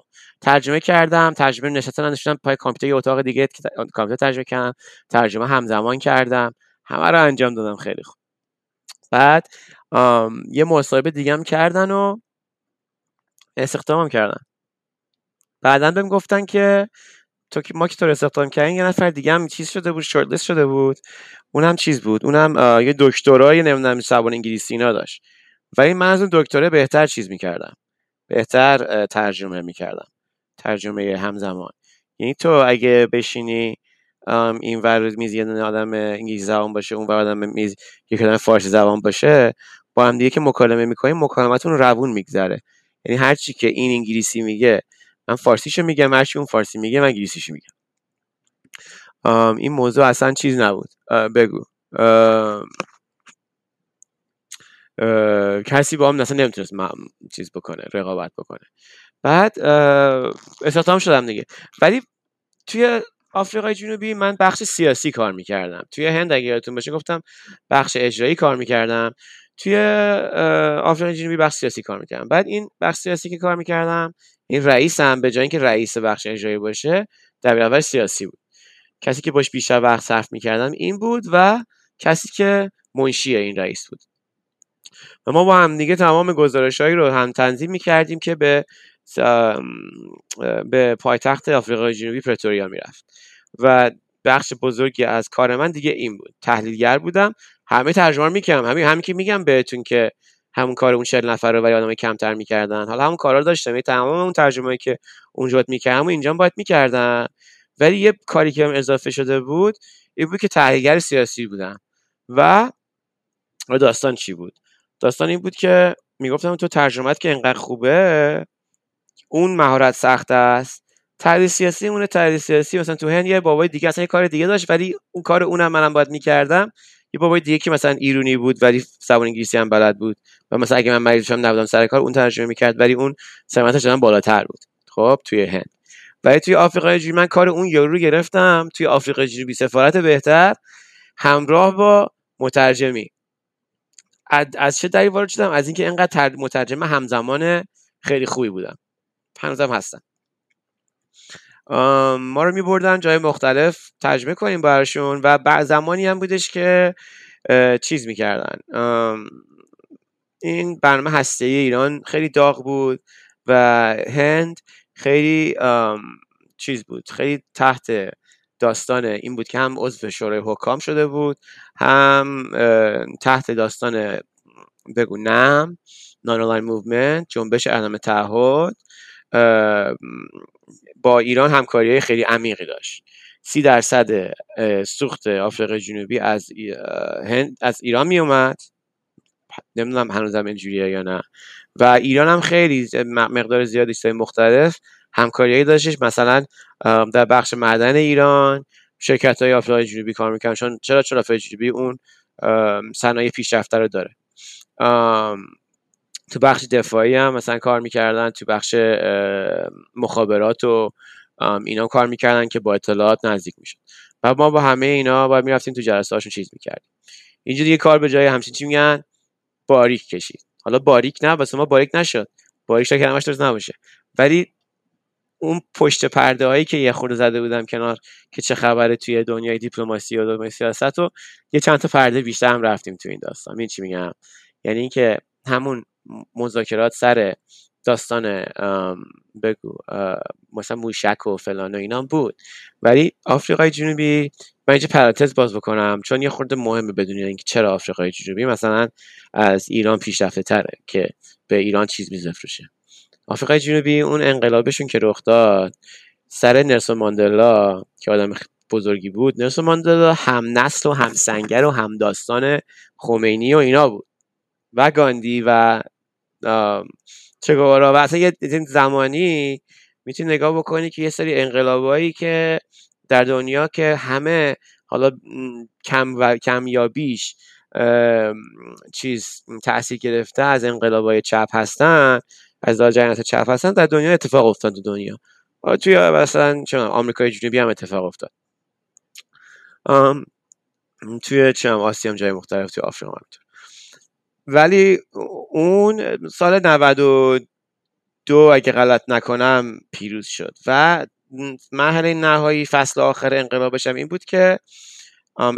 ترجمه کردم ترجمه نشستم نشستم پای کامپیوتر یه اتاق دیگه کامپیوتر ترجمه کردم ترجمه همزمان کردم. همه رو انجام دادم خیلی خوب. بعد یه مصاحبه دیگه هم کردن و استخدامم کردن. بعدا بهم گفتن که تو ما که تو استخدام کردیم یه نفر دیگه هم چیز شده بود شورت شده بود. اونم چیز بود. اونم یه دکترای نمی‌دونم زبان انگلیسی اینا داشت. ولی من از اون دکتره بهتر چیز می‌کردم. بهتر ترجمه می‌کردم. ترجمه همزمان. یعنی تو اگه بشینی این ور میز یه آدم انگلیسی زبان باشه اون ور آدم میز یک آدم فارسی زبان باشه با هم دیگه که مکالمه می‌کنیم مکالمتون روون میگذره. یعنی هر چی که این انگلیسی میگه من فارسیشو میگم هر اون فارسی میگه من انگلیسیشو میگم. این موضوع اصلا چیز نبود. بگو. کسی با هم اصلا نمی‌تونست چیز بکنه رقابت بکنه. بعد استخدام شدم دیگه. ولی توی آفریقای جنوبی من بخش سیاسی کار می‌کردم. توی هند اگه یادتون باشه گفتم بخش اجرایی کار می‌کردم. توی آفریقای جنوبی بخش سیاسی کار می‌کردم. بعد این بخش سیاسی که کار می‌کردم این رئیسم به جای اینکه رئیس بخش اجرایی باشه در سیاسی بود. کسی که باش بیشتر وقت صرف می‌کردم این بود و کسی که منشی این رئیس بود. و ما با هم دیگه تمام گزارشهایی رو هم تنظیم می‌کردیم که به به پایتخت آفریقای جنوبی پرتوریا می‌رفت. و بخش بزرگی از کار من دیگه این بود. تحلیلگر بودم. همه ترجمه می‌کردم. همین همین که میگم بهتون که همون کار اون 40 نفر رو و آدم کمتر می‌کردن. حالا همون کارا رو داشتم تمام اون ترجمه که اونجا می‌کردم اینجا باید می‌کردن. ولی یه کاری که هم اضافه شده بود این بود که تحلیلگر سیاسی بودم. و داستان چی بود؟ داستان این بود که می‌گفتم تو ترجمت که انقدر خوبه اون مهارت سخت است. تحلیل سیاسی اون تحلیل سیاسی. مثلا تو هند یه بابای دیگه اصلا یه کار دیگه داشت ولی اون کار اونم منم باید می‌کردم. یه بابای دیگه که مثلا ایرونی بود ولی زبان انگلیسی هم بلد بود و مثلا اگه من مریض نبودم سر کار اون ترجمه می‌کرد ولی اون سمتش بالاتر بود. خب توی هند. ولی توی آفریقای جنوبی من کار اون یارو رو گرفتم. توی آفریقای جنوبی سفارت بهتر. همراه با مترجمی. از چه دلیل وارد شدم؟ از اینکه اینقدر مترجم همزمان خیلی خوبی بودم. هنوزم هستم. ما رو میبردن جای مختلف ترجمه کنیم براشون و بعد زمانی هم بودش که چیز می‌کردن. این برنامه هسته ایران خیلی داغ بود و هند خیلی چیز بود خیلی تحت داستان این بود که هم عضو شورای حکام شده بود هم تحت داستان بگو نم نان موومنت جنبش اعلام تعهد با ایران همکاری خیلی عمیقی داشت. سی درصد سوخت آفریقای جنوبی از هند از ایران می اومد نمی‌دونم هنوزم اینجوریه یا نه. و ایران هم خیلی مقدار زیادی چیزای مختلف همکاری داشتش. مثلا در بخش معدن ایران شرکت های آفریقای جنوبی کار می‌کنن چون چرا؟ چون آفریقای جنوبی اون صنایع پیشرفته رو داره. تو بخش دفاعی هم مثلا کار می‌کردن تو بخش مخابرات و اینا کار می‌کردن که با اطلاعات نزدیک می‌شد. و ما با همه اینا باید می‌رفتیم تو جلسه هاشون چیز می‌کردیم. اینجا دیگه کار به جای همچین چی میگن؟ باریک کشید. حالا باریک نه واسه ما باریک نشد. باریک شاید کلمش درست نباشه. ولی اون پشت پرده هایی که یه خورده زده بودم کنار که چه خبره توی دنیای دیپلماسی و دنیای سیاست و یه چند تا پرده بیشتر هم رفتیم تو این داستان. این چی میگم؟ یعنی اینکه همون مذاکرات سر داستان بگو مثلا موشک و فلان و اینا بود. ولی آفریقای جنوبی من اینجا پرانتز باز بکنم چون یه خورده مهمه بدونید اینکه چرا آفریقای جنوبی. مثلا از ایران پیشرفته تره که به ایران چیز میزفروشه. آفریقای جنوبی اون انقلابشون که رخ داد سر نرسون ماندلا که آدم بزرگی بود نرسون ماندلا هم نسل و هم سنگر و هم داستان خمینی و اینا بود. و گاندی و چگوارا و اصلا یه زمانی می‌تونی نگاه بکنی که یه سری انقلابایی که در دنیا که همه حالا کم و کم یا بیش چیز تاثیر گرفته از انقلابای چپ هستن از جریانات چپ هستن در دنیا اتفاق افتاد تو دنیا. توی مثلا چون آمریکای جنوبی هم اتفاق افتاد. توی چه آسیا هم جای مختلف توی آفریقا هم ولی اون سال 92 اگه غلط نکنم پیروز شد و مرحله نهایی فصل آخر انقلابش هم این بود که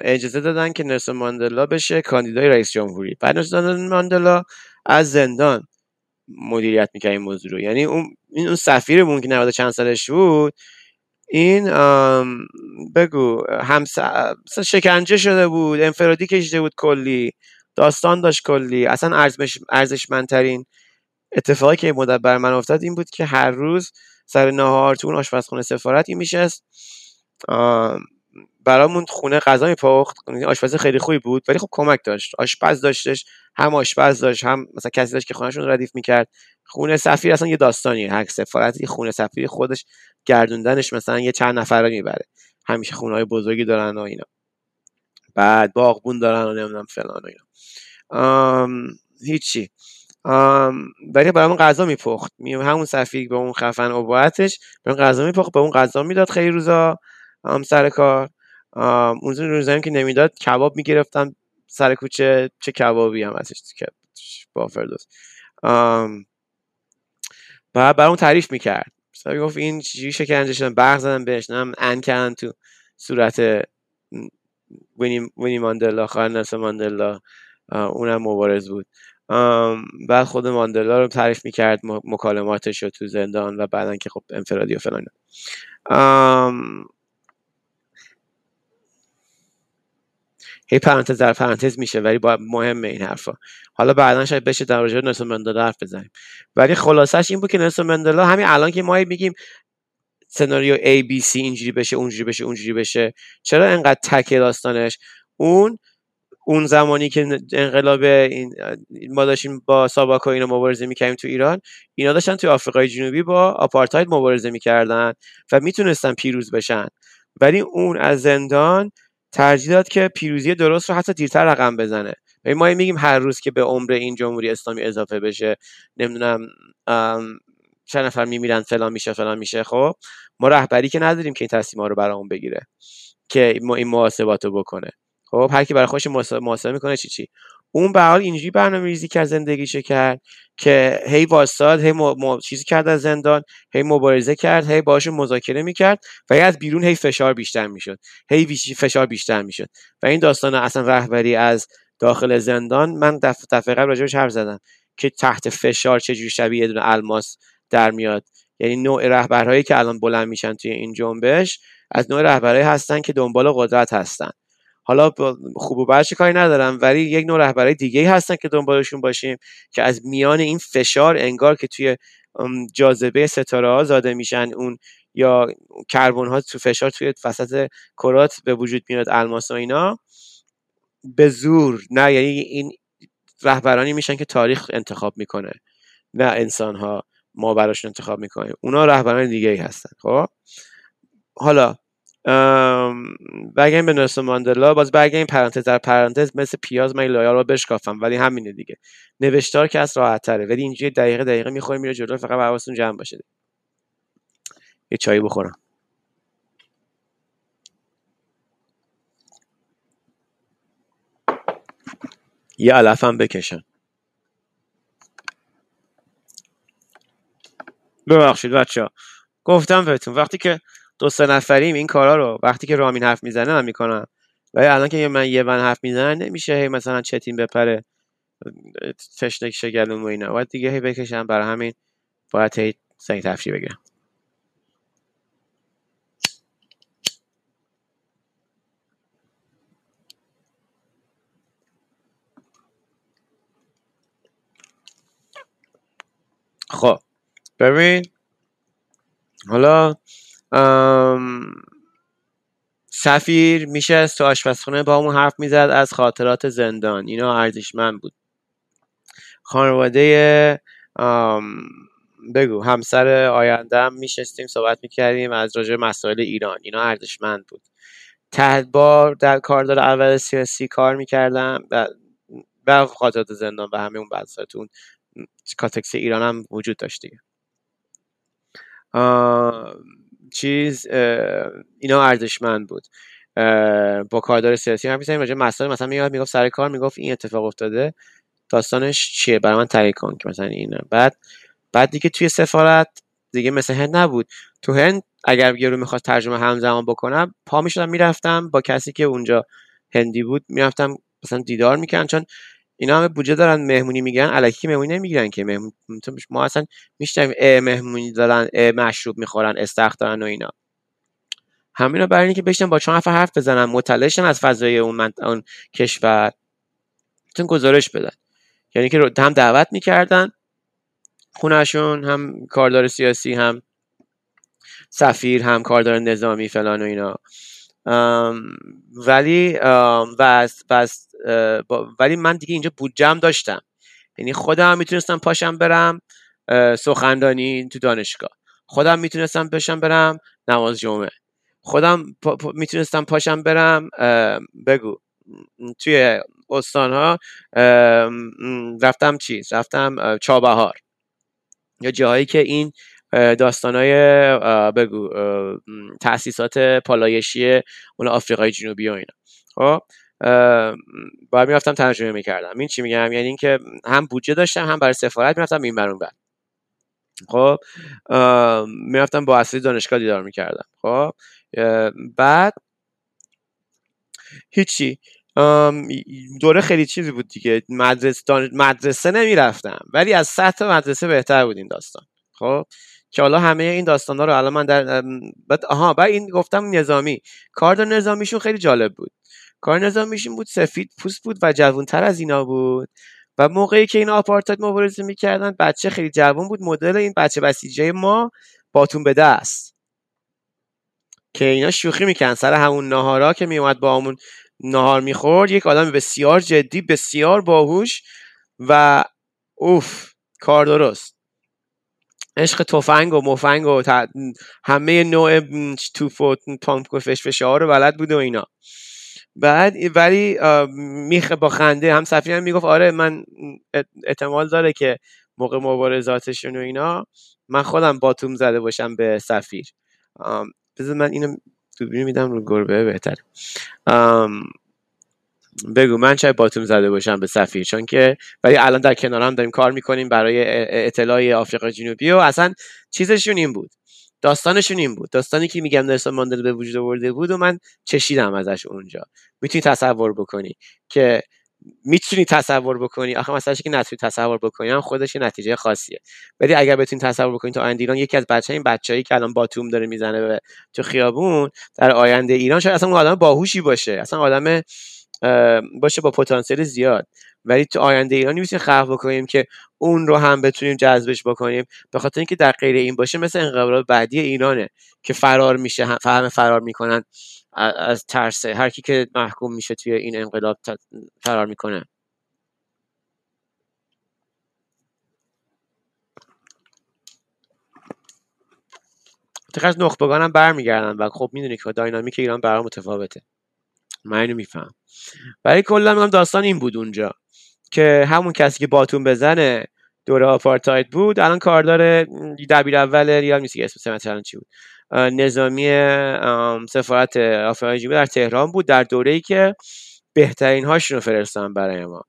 اجازه دادن که نلسون ماندلا بشه کاندیدای رئیس جمهوری. بعد نلسون ماندلا از زندان مدیریت می‌کرد این موضوع رو. یعنی اون اون سفیرمون که 90 چند سالش بود این بگو هم شکنجه شده بود انفرادی کشیده بود کلی. داستان داشت کلی. اصلا ارزشمندترین اتفاقی که مدت بر من افتاد این بود که هر روز سر نهار تو اون آشپزخونه سفارت این میشست برامون خونه غذا میپخت. آشپز خیلی خوبی بود ولی خب کمک داشت. آشپز داشتش هم آشپز داشت هم مثلا کسی داشت که خونهشون ردیف می‌کرد. خونه سفیر اصلا یه داستانیه. هر سفارتی خونه سفیر خودش گردوندنش مثلا یه چند نفر می‌بره. همیشه خونه های بزرگی دارن و اینا. بعد باغبون دارن و نمی‌دونم فلان و اینا. هیچی. ولی برامون غذا میپخت. همون سفیر به اون خفن عباعتش به اون غذا میپخت به اون غذا می‌داد خیلی روزا سر کار. اون روزایی که نمی‌داد کباب می‌گرفتم سر کوچه چه کبابی هم ازش که با فردوس بعد برام تعریف می‌کرد. مثلا گفت این چیزی شکنجه شدن برق زدن بهش نم ان کردن تو صورت وینی, وینی ماندلا خواهر ماندلا اونم مبارز بود. بعد خود ماندلا رو تعریف می‌کرد مکالماتش رو تو زندان و بعدا که خب انفرادی و فلان. هی پرانتز در پرانتز میشه ولی با مهمه این حرفا. حالا بعدا شاید بشه در رابطه نلسون مندلا حرف بزنیم. ولی خلاصش این بود که نلسون مندلا همین الان که ما میگیم سناریو A B C اینجوری بشه اونجوری بشه اونجوری بشه. چرا انقدر تک داستانش؟ اون اون زمانی که انقلاب این ما داشتیم با ساباکا اینو مبارزه می‌کردیم تو ایران اینا داشتن تو آفریقای جنوبی با آپارتاید مبارزه می‌کردن و می‌تونستن پیروز بشن. ولی اون از زندان ترجیح داد که پیروزی درست رو حتی دیرتر رقم بزنه. ما میگیم هر روز که به عمر این جمهوری اسلامی اضافه بشه نمی‌دونم چند نفر میمیرن فلان میشه فلان میشه خب؟ ما رهبری که نداریم که این تصمیم رو برامون بگیره که این محاسبات رو بکنه. خب؟ هر کی برای خودش محاسبه می‌کنه چی چی؟ اون به حال اینجوری برنامه ریزی کرد زندگیشه کرد که هی واساد هی چیزی کرد از زندان هی مبارزه کرد هی باهاش مذاکره می‌کرد و از بیرون هی فشار بیشتر می‌شد. هی فشار بیشتر می‌شد. و این داستان اصلا رهبری از داخل زندان من دفعه دف قبل راجبش حرف زدم که تحت فشار چجوری شبیه یه دونه الماس در میاد. یعنی نوع رهبرهایی که الان بلند میشن توی این جنبش از نوع رهبرهایی هستن که دنبال قدرت هستن. حالا خوب و بدش کاری ندارم ولی یک نوع رهبرای دیگه هستن که دنبالشون باشیم که از میان این فشار انگار که توی جاذبه ستاره ها زاده میشن. اون یا کربن ها تو فشار توی وسط کرات به وجود میاد الماس و اینا. به زور نه یعنی این رهبرانی میشن که تاریخ انتخاب می‌کنه نه انسان ها ما براشون انتخاب می‌کنیم. اونا رهبران دیگه ای هستن خب؟ حالا برگردیم به نلسون ماندلا. باز برگردیم پرانتز در پرانتز. مثل پیاز من لایا رو بشکافم ولی همینه دیگه. نوشتار که از راحت تره ولی اینجوری دقیقه دقیقه می‌خوری میره جلو فقط حواستون جمع باشه. یه چایی بخورم. یه علفم بکشن ببخشید بچه ها. گفتم بهتون وقتی که دو سه نفریم این کارا رو وقتی که رامین حرف می‌زنه من می‌کنم. ولی الان که من یه من حرف می‌زنم نمیشه هی مثلا چتین بپره تشنک شگلون و اینا. باید دیگه هی بکشم برای همین باید هی سنگ تفشی بگیرم. خب. ببین حالا سفیر میشه تو آشپزخونه با همون حرف می‌زد از خاطرات زندان. اینا ارزشمند بود. خانواده بگو همسر آیندهم میشستیم صحبت می‌کردیم از راجع مسائل ایران. اینا ارزشمند بود. تحت بار در کاردار اول سیاسی کار می‌کردم و خاطرات زندان و همه اون بحثاتون کاتکس ایران هم وجود داشت دیگه. چیز اینا ارزشمند بود. با کاردار سیاسی هم می‌زنیم راجع مسائل مثلا میاد می‌گفت سر کار می‌گفت این اتفاق افتاده داستانش چیه؟ برای من تحقیق کن که مثلا اینه. بعد بعد دیگه توی سفارت دیگه مثل هند نبود. تو هند اگر یه رو می‌خواد ترجمه همزمان بکنم پا می‌شدم می‌رفتم با کسی که اونجا هندی بود می‌رفتم مثلا دیدار می‌کنن چون اینا همه بودجه دارن مهمونی میگن الکی مهمونی نمی‌گیرن که مهمون ما اصلا میشنیم مهمونی دارن مشروب می‌خورن استخ دارن و اینا. همینا برای اینکه بشتن با چند نفر حرف بزنن مطلعشن از فضای اون, من... اون کشور. تون گزارش بدن. یعنی که هم دعوت می‌کردن خونشون هم کاردار سیاسی هم سفیر هم کاردار نظامی فلان و اینا. ولی ولی من دیگه اینجا بودجم داشتم. یعنی خودم می‌تونستم پاشم برم سخندانی تو دانشگاه. خودم می‌تونستم پاشم برم نماز جمعه. خودم می‌تونستم پاشم برم بگو. توی استان ها رفتم چیز رفتم چابهار. یا جاهایی که این داستانای بگو تاسیسات پالایشی اون آفریقای جنوبی و اینا. خب باید می‌رفتم ترجمه می‌کردم. این چی میگم؟ یعنی اینکه هم بودجه داشتم هم برای سفارت می‌رفتم این برون بعد خب می‌رفتم با اصلی دانشگاه دیدار می‌کردم. خب بعد هیچی. دوره خیلی چیزی بود دیگه. مدرسه, مدرسه نمی‌رفتم ولی از سطح مدرسه بهتر بود این داستان. خب که حالا همه این داستان ها رو الان من در بعد آها بعد این گفتم نظامی. کار نظامیشون خیلی جالب بود. کار نظامیشون بود سفید پوست بود و جوانتر از اینا بود. و موقعی که این آپارتاید مبارزه می‌کردن بچه خیلی جوان بود. مدل این بچه بسیجه ما باتون به دست. که اینا شوخی میکن سر همون نهارا که میومد با همون نهار می‌خورد یک آدم بسیار جدی بسیار باهوش و اوف کار درست. عشق تفنگ و مفنگ و همه نوع توپ و پامپ و فشار رو بلد بود و اینا. بعد ولی میخ با خنده هم سفیر هم می‌گفت آره من احتمال داره که موقع مبارزاتشون و اینا من خودم باتوم زده باشم به سفیر بذار من اینو دوربین میدم رو گربه بهتر بگو من چه باتوم زده باشم به سفیر چون که ولی الان در کنارم داریم کار می‌کنیم برای اطلاع آفریقا جنوبی و اصلا چیزشون این بود. داستانشون این بود. داستانی که میگم نلسون ماندلا به وجود آورده بود و من چشیدم ازش اونجا. می‌تونی تصور بکنی که می‌تونی تصور بکنی. آخه مثلا که نتونی تصور بکنی. هم خودش نتیجه خاصیه. ولی اگر بتونی تصور بکنی تو آینده ایران یکی از بچه این بچه‌ای که الان باتوم داره می‌زنه به تو خیابون در آینده ایران شاید اصلا اون آدم باهوشی باشه. اصلا آدم باشه با پتانسیل زیاد. ولی تو آینده ایران می‌تونیم خلق بکنیم که اون رو هم بتونیم جذبش بکنیم. به خاطر اینکه در غیر این باشه مثل انقلاب بعدی ایرانه که فرار میشه همه فرار می‌کنن از ترسه هر کی که محکوم میشه توی این انقلاب فرار می‌کنه. از نخبگان هم برمیگردن و خب می‌دونی که داینامیک ایران برای متفاوته. من اینو میفهم. ولی کلا میگم داستان این بود اونجا که همون کسی که باتون بزنه دوره آپارتاید بود الان کاردار دبیر اول ریال میسی که اسم چی بود؟ نظامی سفارت آفریقای در تهران بود در دوره ای که بهترین هاشون رو فرستان برای ما.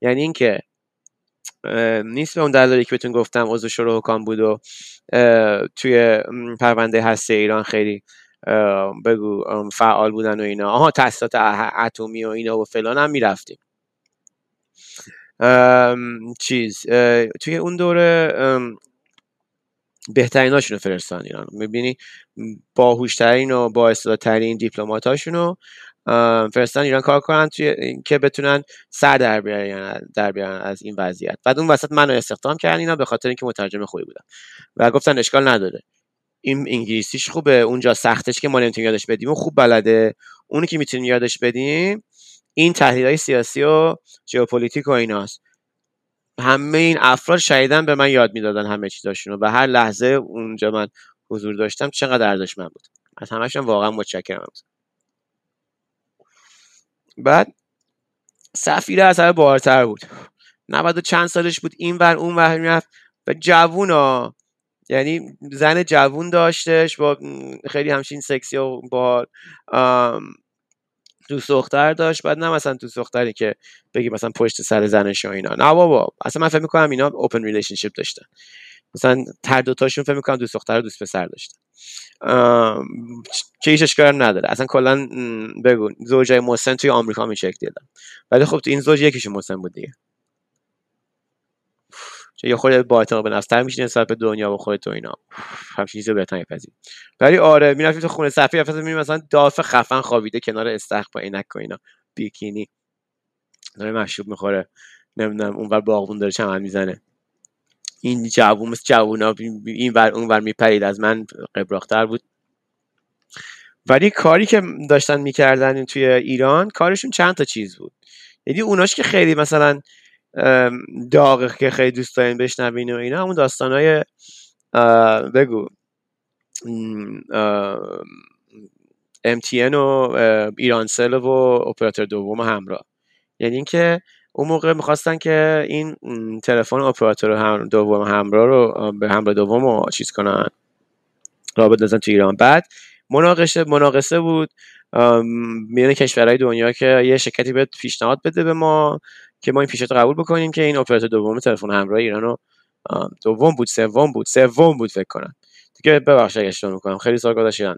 یعنی اینکه نیست به اون دلالی که بهتون گفتم عضو شورای حکام بود و توی پرونده هسته ایران خیلی بگو فعال بودن و اینا. آها تاسیسات اتمی و اینا و فلان هم می‌رفتیم. چیز توی اون دوره بهترین هاشون رو فرستان ایران. می‌بینی باهوشترین و با ترین دیپلمات رو فرستان ایران. کار کنن توی که بتونن سر در بیارن در بیارن از این وضعیت. بعد اون وسط منو استخدام کردن اینا به خاطر اینکه مترجم خوبی بودم. و گفتن اشکال نداره. این انگلیسیش خوبه. اونجا سختش که ما نمی‌تونیم یادش بدیم و خوب بلده. اونی که می‌تونیم یادش بدیم این تحلیل سیاسی و ژئوپلیتیک و ایناست. همه این افراد شدیداً به من یاد می‌دادن همه چیزاشونو. و هر لحظه اونجا من حضور داشتم چقدر ارزشمند بود. از همشون واقعا متشکرم بعد سفیر از همه باحال‌تر بود. 90 چند سالش بود. این ور اون ور می‌رفت. و جوونا یعنی زن جوون داشتش با خیلی همچین سکسی و با دوست دختر داشت. بعد نه مثلا دوست دختری که بگی مثلا پشت سر زنش و اینا. نه بابا اصلا من فکر می‌کنم اینا open relationship داشتن. مثلا هر دوتاشون فکر می‌کنم دوست دختر و دوست پسر داشتن. که هیچی نداره. اصلا کلا بگو زوجای مسن توی آمریکا به شکل ولی خب تو این زوج یکیشون مسن بود دیگه. یه خود با اعتماد به نفس میشه نسبت به دنیا و خودت تو اینا. همچین چیزو بهتر میپذیر ولی آره می‌رفتی تو خونه صفی افسر می‌بینی مثلا داف خفن خوابیده کنار استخ با عینک و اینا. بیکینی. داره مشروب می‌خوره. نمی‌دونم اونور باغبون داره چمن می‌زنه. این جوون مثل جوونا این ور اون ور میپرید. از من قبراختر بود. ولی کاری که داشتن می‌کردن توی ایران کارشون چند تا چیز بود. یعنی اوناش که خیلی مثلا داغ که خیلی دوست دارین بشنوین و اینا همون داستانهای بگو. MTN و ایرانسل و اپراتور دوم همراه. یعنی اینکه اون موقع می‌خواستن که این تلفن اپراتور هم دوم همراه رو به همراه دوم رو چیز کنن. رابط نزن تو ایران. بعد مناقشه مناقصه بود. میان کشورهای دنیا که یه شرکتی به پیشنهاد بده به ما. که ما این پیشنهاد قبول بکنیم که این اپراتور دوم تلفن همراه ایران رو دوم بود سوم بود سوم بود فکر کنم. دیگه ببخشید اگه اشتباه می‌کنم خیلی سال گذشته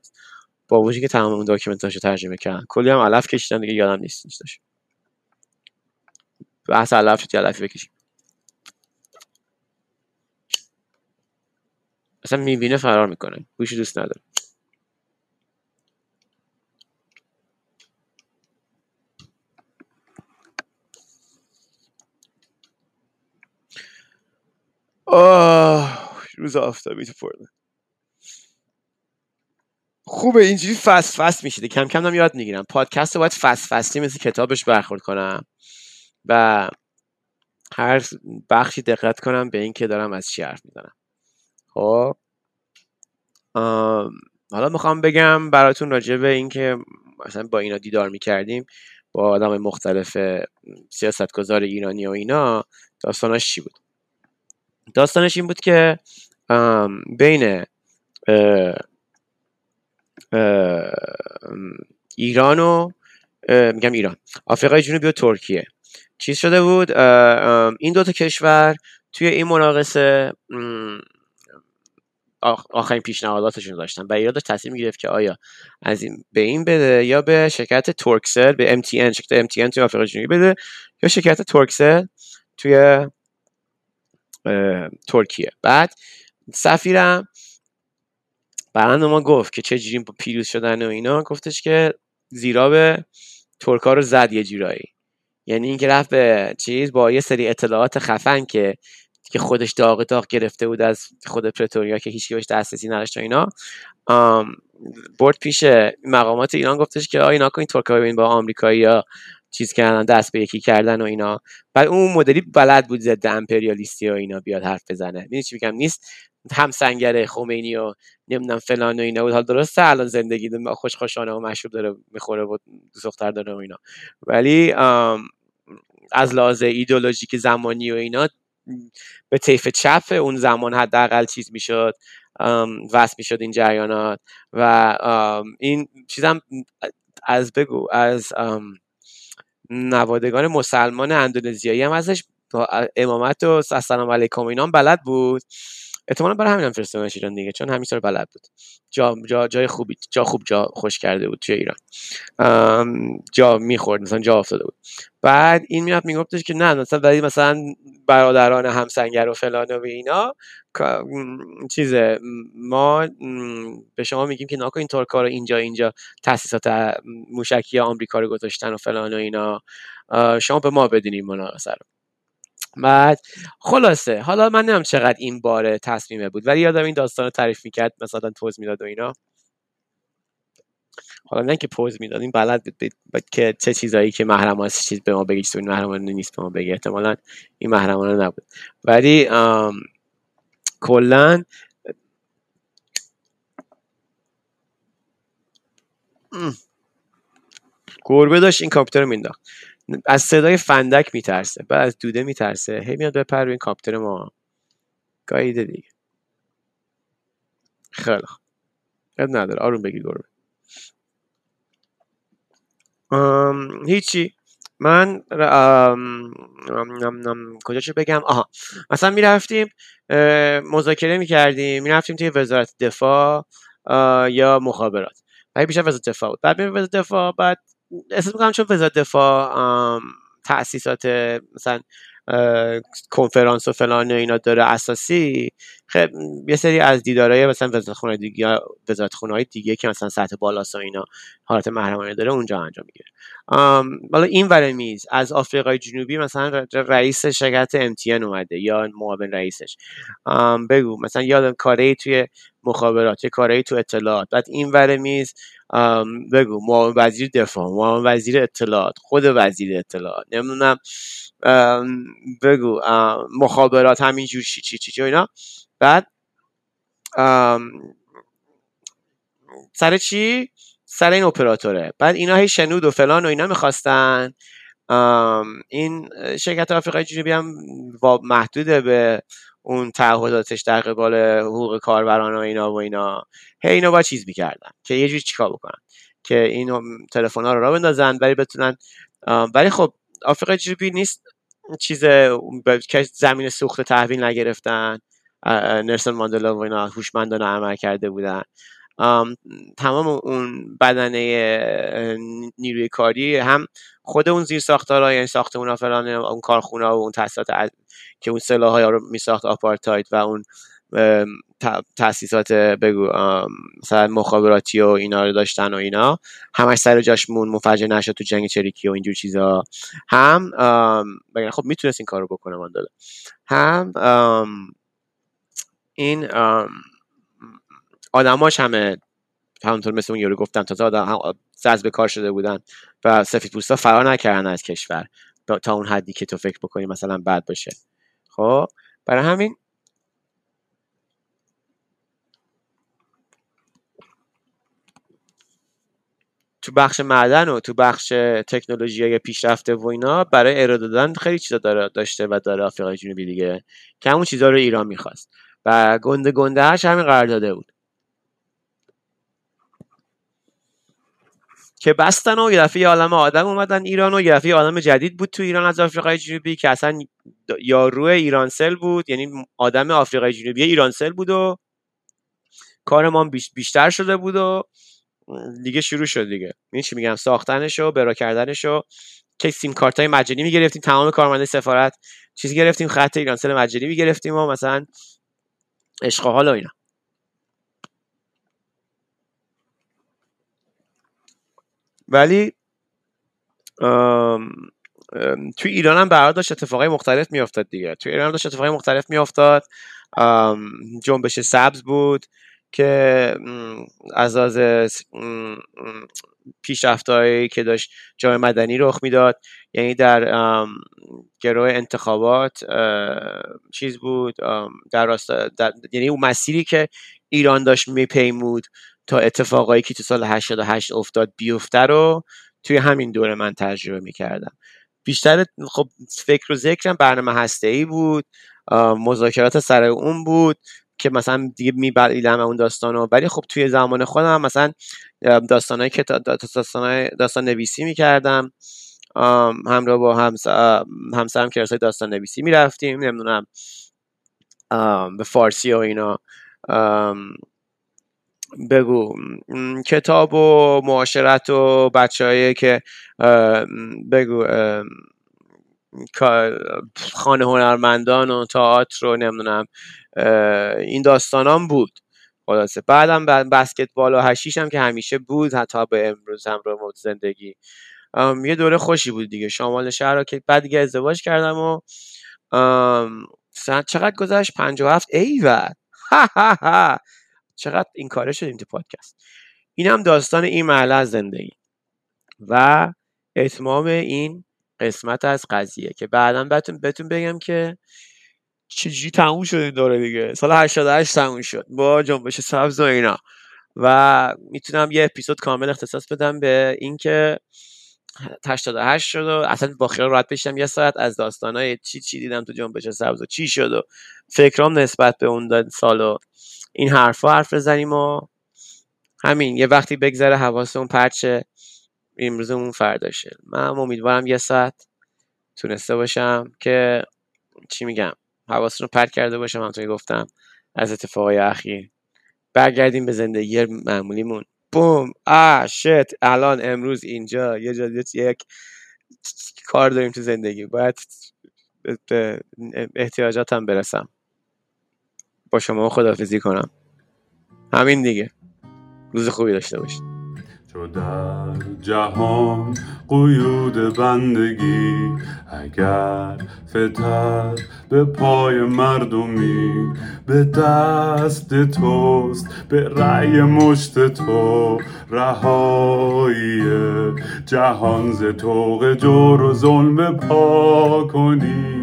با وجودی که تمام اون داکیومنتاشو ترجمه کردن. کلی هم علف کشیدن دیگه یادم نیست نیستش. بحث علف شد علفی بکشیم. اصلا می‌بینه فرار می‌کنه. گوشی دوست نداره. آه روز آفتابی تو پورتلند خوبه اینجوری فست فست میشیده کم کم دارم یاد می‌گیرم. پادکست رو باید فست فستی مثل کتابش برخورد کنم و هر بخشی دقت کنم به اینکه دارم از چی حرف می‌زنم. خب؟ حالا می‌خوام بگم براتون راجع به اینکه مثلا با اینا دیدار می‌کردیم با آدم مختلف سیاستگزار ایرانی و اینا داستانش چی بود؟ داستانش این بود که بین ایران و میگم ایران آفریقای جنوبی و ترکیه. چیز شده بود؟ این دوتا کشور توی این مناقصه آخرین پیشنهاداتشون داشتن و ایران داشت تصمیم گرفت که آیا از این به این بده یا به شرکت تورکسل به MTN شرکت MTN توی آفریقای جنوبی بده یا شرکت تورکسل توی ترکیه. بعد سفیرم برند ما گفت که چه جوری پیروز شدن و اینا. گفتش که زیرا به ترکا رو زد یه جورایی. یعنی اینکه رفت به چیز با یه سری اطلاعات خفن که که خودش داغ داغ گرفته بود از خود پرتوریا که هیچ بهش دسترسی نداشت و اینا. برد پیش مقامات ایران. گفتش که آ اینا این ترکا ببین با آمریکایی یا چیز کردن دست به یکی کردن و اینا. بعد اون مدلی بلد بود ضد امپریالیستی و اینا بیاد حرف بزنه. می‌دونی چی میگم؟ نیست هم سنگر خمینی و نمی‌دونم فلان و اینا بود. حال درسته الان زندگی خوشخوشانه و مشروب داره می‌خوره و دختر داره و اینا. ولی از لحاظ ایدولوژیک زمانی و اینا به طیف چپ اون زمان حداقل چیز می‌شد وصل می‌شد این جریانات. و این چیزم از بگو از نوادگان مسلمان اندونزیایی هم ازش امامت و السلام علیکم اینا بلد بود. احتمالا برای همین هم فرستادنش ایران دیگه چون همین سال بلد بود. جا, جا جای خوبی جا خوب جا خوش کرده بود توی ایران. جا می‌خورد مثلا جا افتاده بود. بعد این میاد میگفتش که نه مثلا ولی مثلا برادران همسنگر و فلان و اینا. چیز ما به شما میگیم که ناکن این ترکا رو اینجا اینجا تاسیسات موشکی آمریکا رو گذاشتن و فلان و اینا. شما به ما بدینیم مناقصه رو. بعد خلاصه حالا من نمیم چقدر این بار تصمیمه بود ولی یادم این داستان رو تعریف می‌کرد مثلا پوز می‌داد و اینا. حالا نه که پوز می‌داد این بلد بود که چه چیزایی که محرم چیز به ما بگی چیز محرمانه نیست به ما بگی احتمالا این محرمانه نبود. ولی کلا گربه داشت این کامپیوتر رو مینداخت از صدای فندک میترسه بعد از دوده میترسه هی میاد بپر روی این کاپتر ما. گاییده دیگه. خیلی خوب. نداره. آروم بگی گربه. هیچی. من کجا چه بگم؟ آها. مثلا می‌رفتیم مذاکره می‌کردیم می‌رفتیم توی وزارت دفاع یا مخابرات. بعد بیشتر وزارت دفاع بود. بعد میریم وزارت دفاع بعد احساس می‌کنم چون وزارت دفاع تاسیسات مثلا کنفرانس و فلان و اینا داره اساسی خب یه سری از دیدارهای مثلا وزارت خونه دیگه وزارت خونه های دیگه که مثلا سطح بالاست و اینا حالت محرمانه داره اونجا انجام می‌گیره. حالا این ور میز از آفریقای جنوبی مثلا رئیس شرکت امتیان اومده یا معاون رئیسش. بگو مثلا یادم کاری توی مخابرات یه کاری تو اطلاعات. بعد این ور میز بگو معاون وزیر دفاع معاون وزیر اطلاعات خود وزیر اطلاعات. نمی‌دونم بگو مخابرات همینجور چی چی چی اینا. بعد سر چی؟ سر این اپراتوره. بعد اینا هی شنود و فلان و اینا می‌خواستن. این شرکت آفریقای جنوبی هم محدوده به اون تعهداتش در قبال حقوق کاربران و اینا و اینا. هی اینا با چیز می‌کردن که یه جوری چیکار بکنن؟ که این تلفن ها رو را بندازن ولی بتونن ولی خب آفریقای جنوبی نیست چیز که زمین سوخت تحویل نگرفتن. نرسون ماندلا و اینا هوشمندانه عمل کرده بودن. تمام اون بدنه نیروی کاری هم خود اون زیر ساختارها یعنی ساختمون فلان اون کارخونه و اون تاسیسات که اون سلاح ها رو میساخت آپارتاید و اون تاسیسات بگو مثلا مخابراتی و اینا رو داشتن و اینا همش سر جاش مون مفجر نشد تو جنگ چریکی و اینجور چیزا. هم خب می‌تونست این کار رو بکنه ماندلا. هم این آدماش همه همونطور مثل اون یورو گفتم تا آدم زز به کار شده بودن و سفید پوستا فرار نکردن از کشور تا اون حدی که تو فکر بکنی مثلا بد باشه. خب برای همین تو بخش معدن و تو بخش تکنولوژی های پیشرفته و اینا برای ارائه دادن خیلی چیزا داره داشته و داره آفریقای جنوبی دیگه. که همون چیزا رو ایران می‌خواست. و گنده گنده هش همین قرار داده بود. که بستن و یه عالم آدم اومدن ایران و یه عالم جدید بود تو ایران از آفریقای جنوبی که اصلا یارو ایرانسل بود یعنی آدم آفریقای جنوبی ایرانسل بود و کار ما بیشتر شده بود و دیگه شروع شد دیگه. این چی میگم؟ ساختنش و برا کردنش و که سیم کارت های مجانی می‌گرفتیم تمام کارمنده سفارت چیزی گرفتیم خط ایرانسل مجانی می‌گرفتیم و مثلا عشق حال و اینا. ولی تو ایران هم برای داشت اتفاقای مختلف میافتاد دیگه. تو ایران داشت اتفاقای مختلف میافتاد. جنبش سبز بود که از از پیشرفتهایی که داشت جای مدنی رخ می‌داد. یعنی در گروه انتخابات چیز بود در راستا یعنی اون مسیری که ایران داشت میپیمود تا اتفاقایی که تو سال 88 افتاد بیفته رو توی همین دوره من تجربه می‌کردم. بیشتر خب فکر و ذکرم برنامه هسته ای بود مذاکرات سر اون بود که مثلا دیگه میبریدم اون داستانو ولی خب توی زمان خودم مثلا داستانای که داستان داستان نویسی می‌کردم. همراه با همسرم کلاس داستان نویسی می‌رفتیم. نمی‌دونم به فارسی و اینا. بگو. کتاب و معاشرت و بچه که بگو خانه هنرمندان و تئاتر رو نمی‌دونم این داستانام بود. خلاصه. بعدم بسکتبال و هشیش هم که همیشه بود حتی به امروز هم رو زندگی. یه دوره خوشی بود دیگه. شمال شهر رو که بعد دیگه ازدواج کردم و چقدر گذشت؟ 57 ای و چقدر این کاره شدیم تو پادکست. این هم داستان این محله از زندگی و اتمام این قسمت از قضیه که بعدا بهتون بهتون بگم که چجوری تموم شد این دوره دیگه. سال 88 تموم شد. با جنبش سبز و اینا. و می‌تونم یه اپیزود کامل اختصاص بدم به اینکه 88 شد و اصلا با خیال راحت بشم یه ساعت از داستانای چی چی دیدم تو جنبش سبز و چی شد و فکرام نسبت به اون سال و این حرفا حرف بزنیم و همین. یه وقتی بگذره حواسمون پرچه امروزمون فرداشه. من امیدوارم یه ساعت تونسته باشم که چی میگم حواستون رو پرت کرده باشم همونطوری گفتم از اتفاقای اخیر. برگردیم به زندگی معمولیمون. بوم. آ شت. الان امروز اینجا. یه جا یک کار داریم تو زندگی. باید به احتیاجاتم برسم. با شما خدافزی کنم. همین دیگه. روز خوبی داشته باشید. چو در جهان قیود بندگی اگر فتد به پای مردمی به دست توست به رأی مشت تو رهایی. جهان ز توق جور و ظلم پا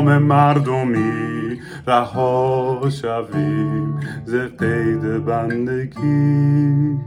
مردمی رها شویم ز قید بندگی.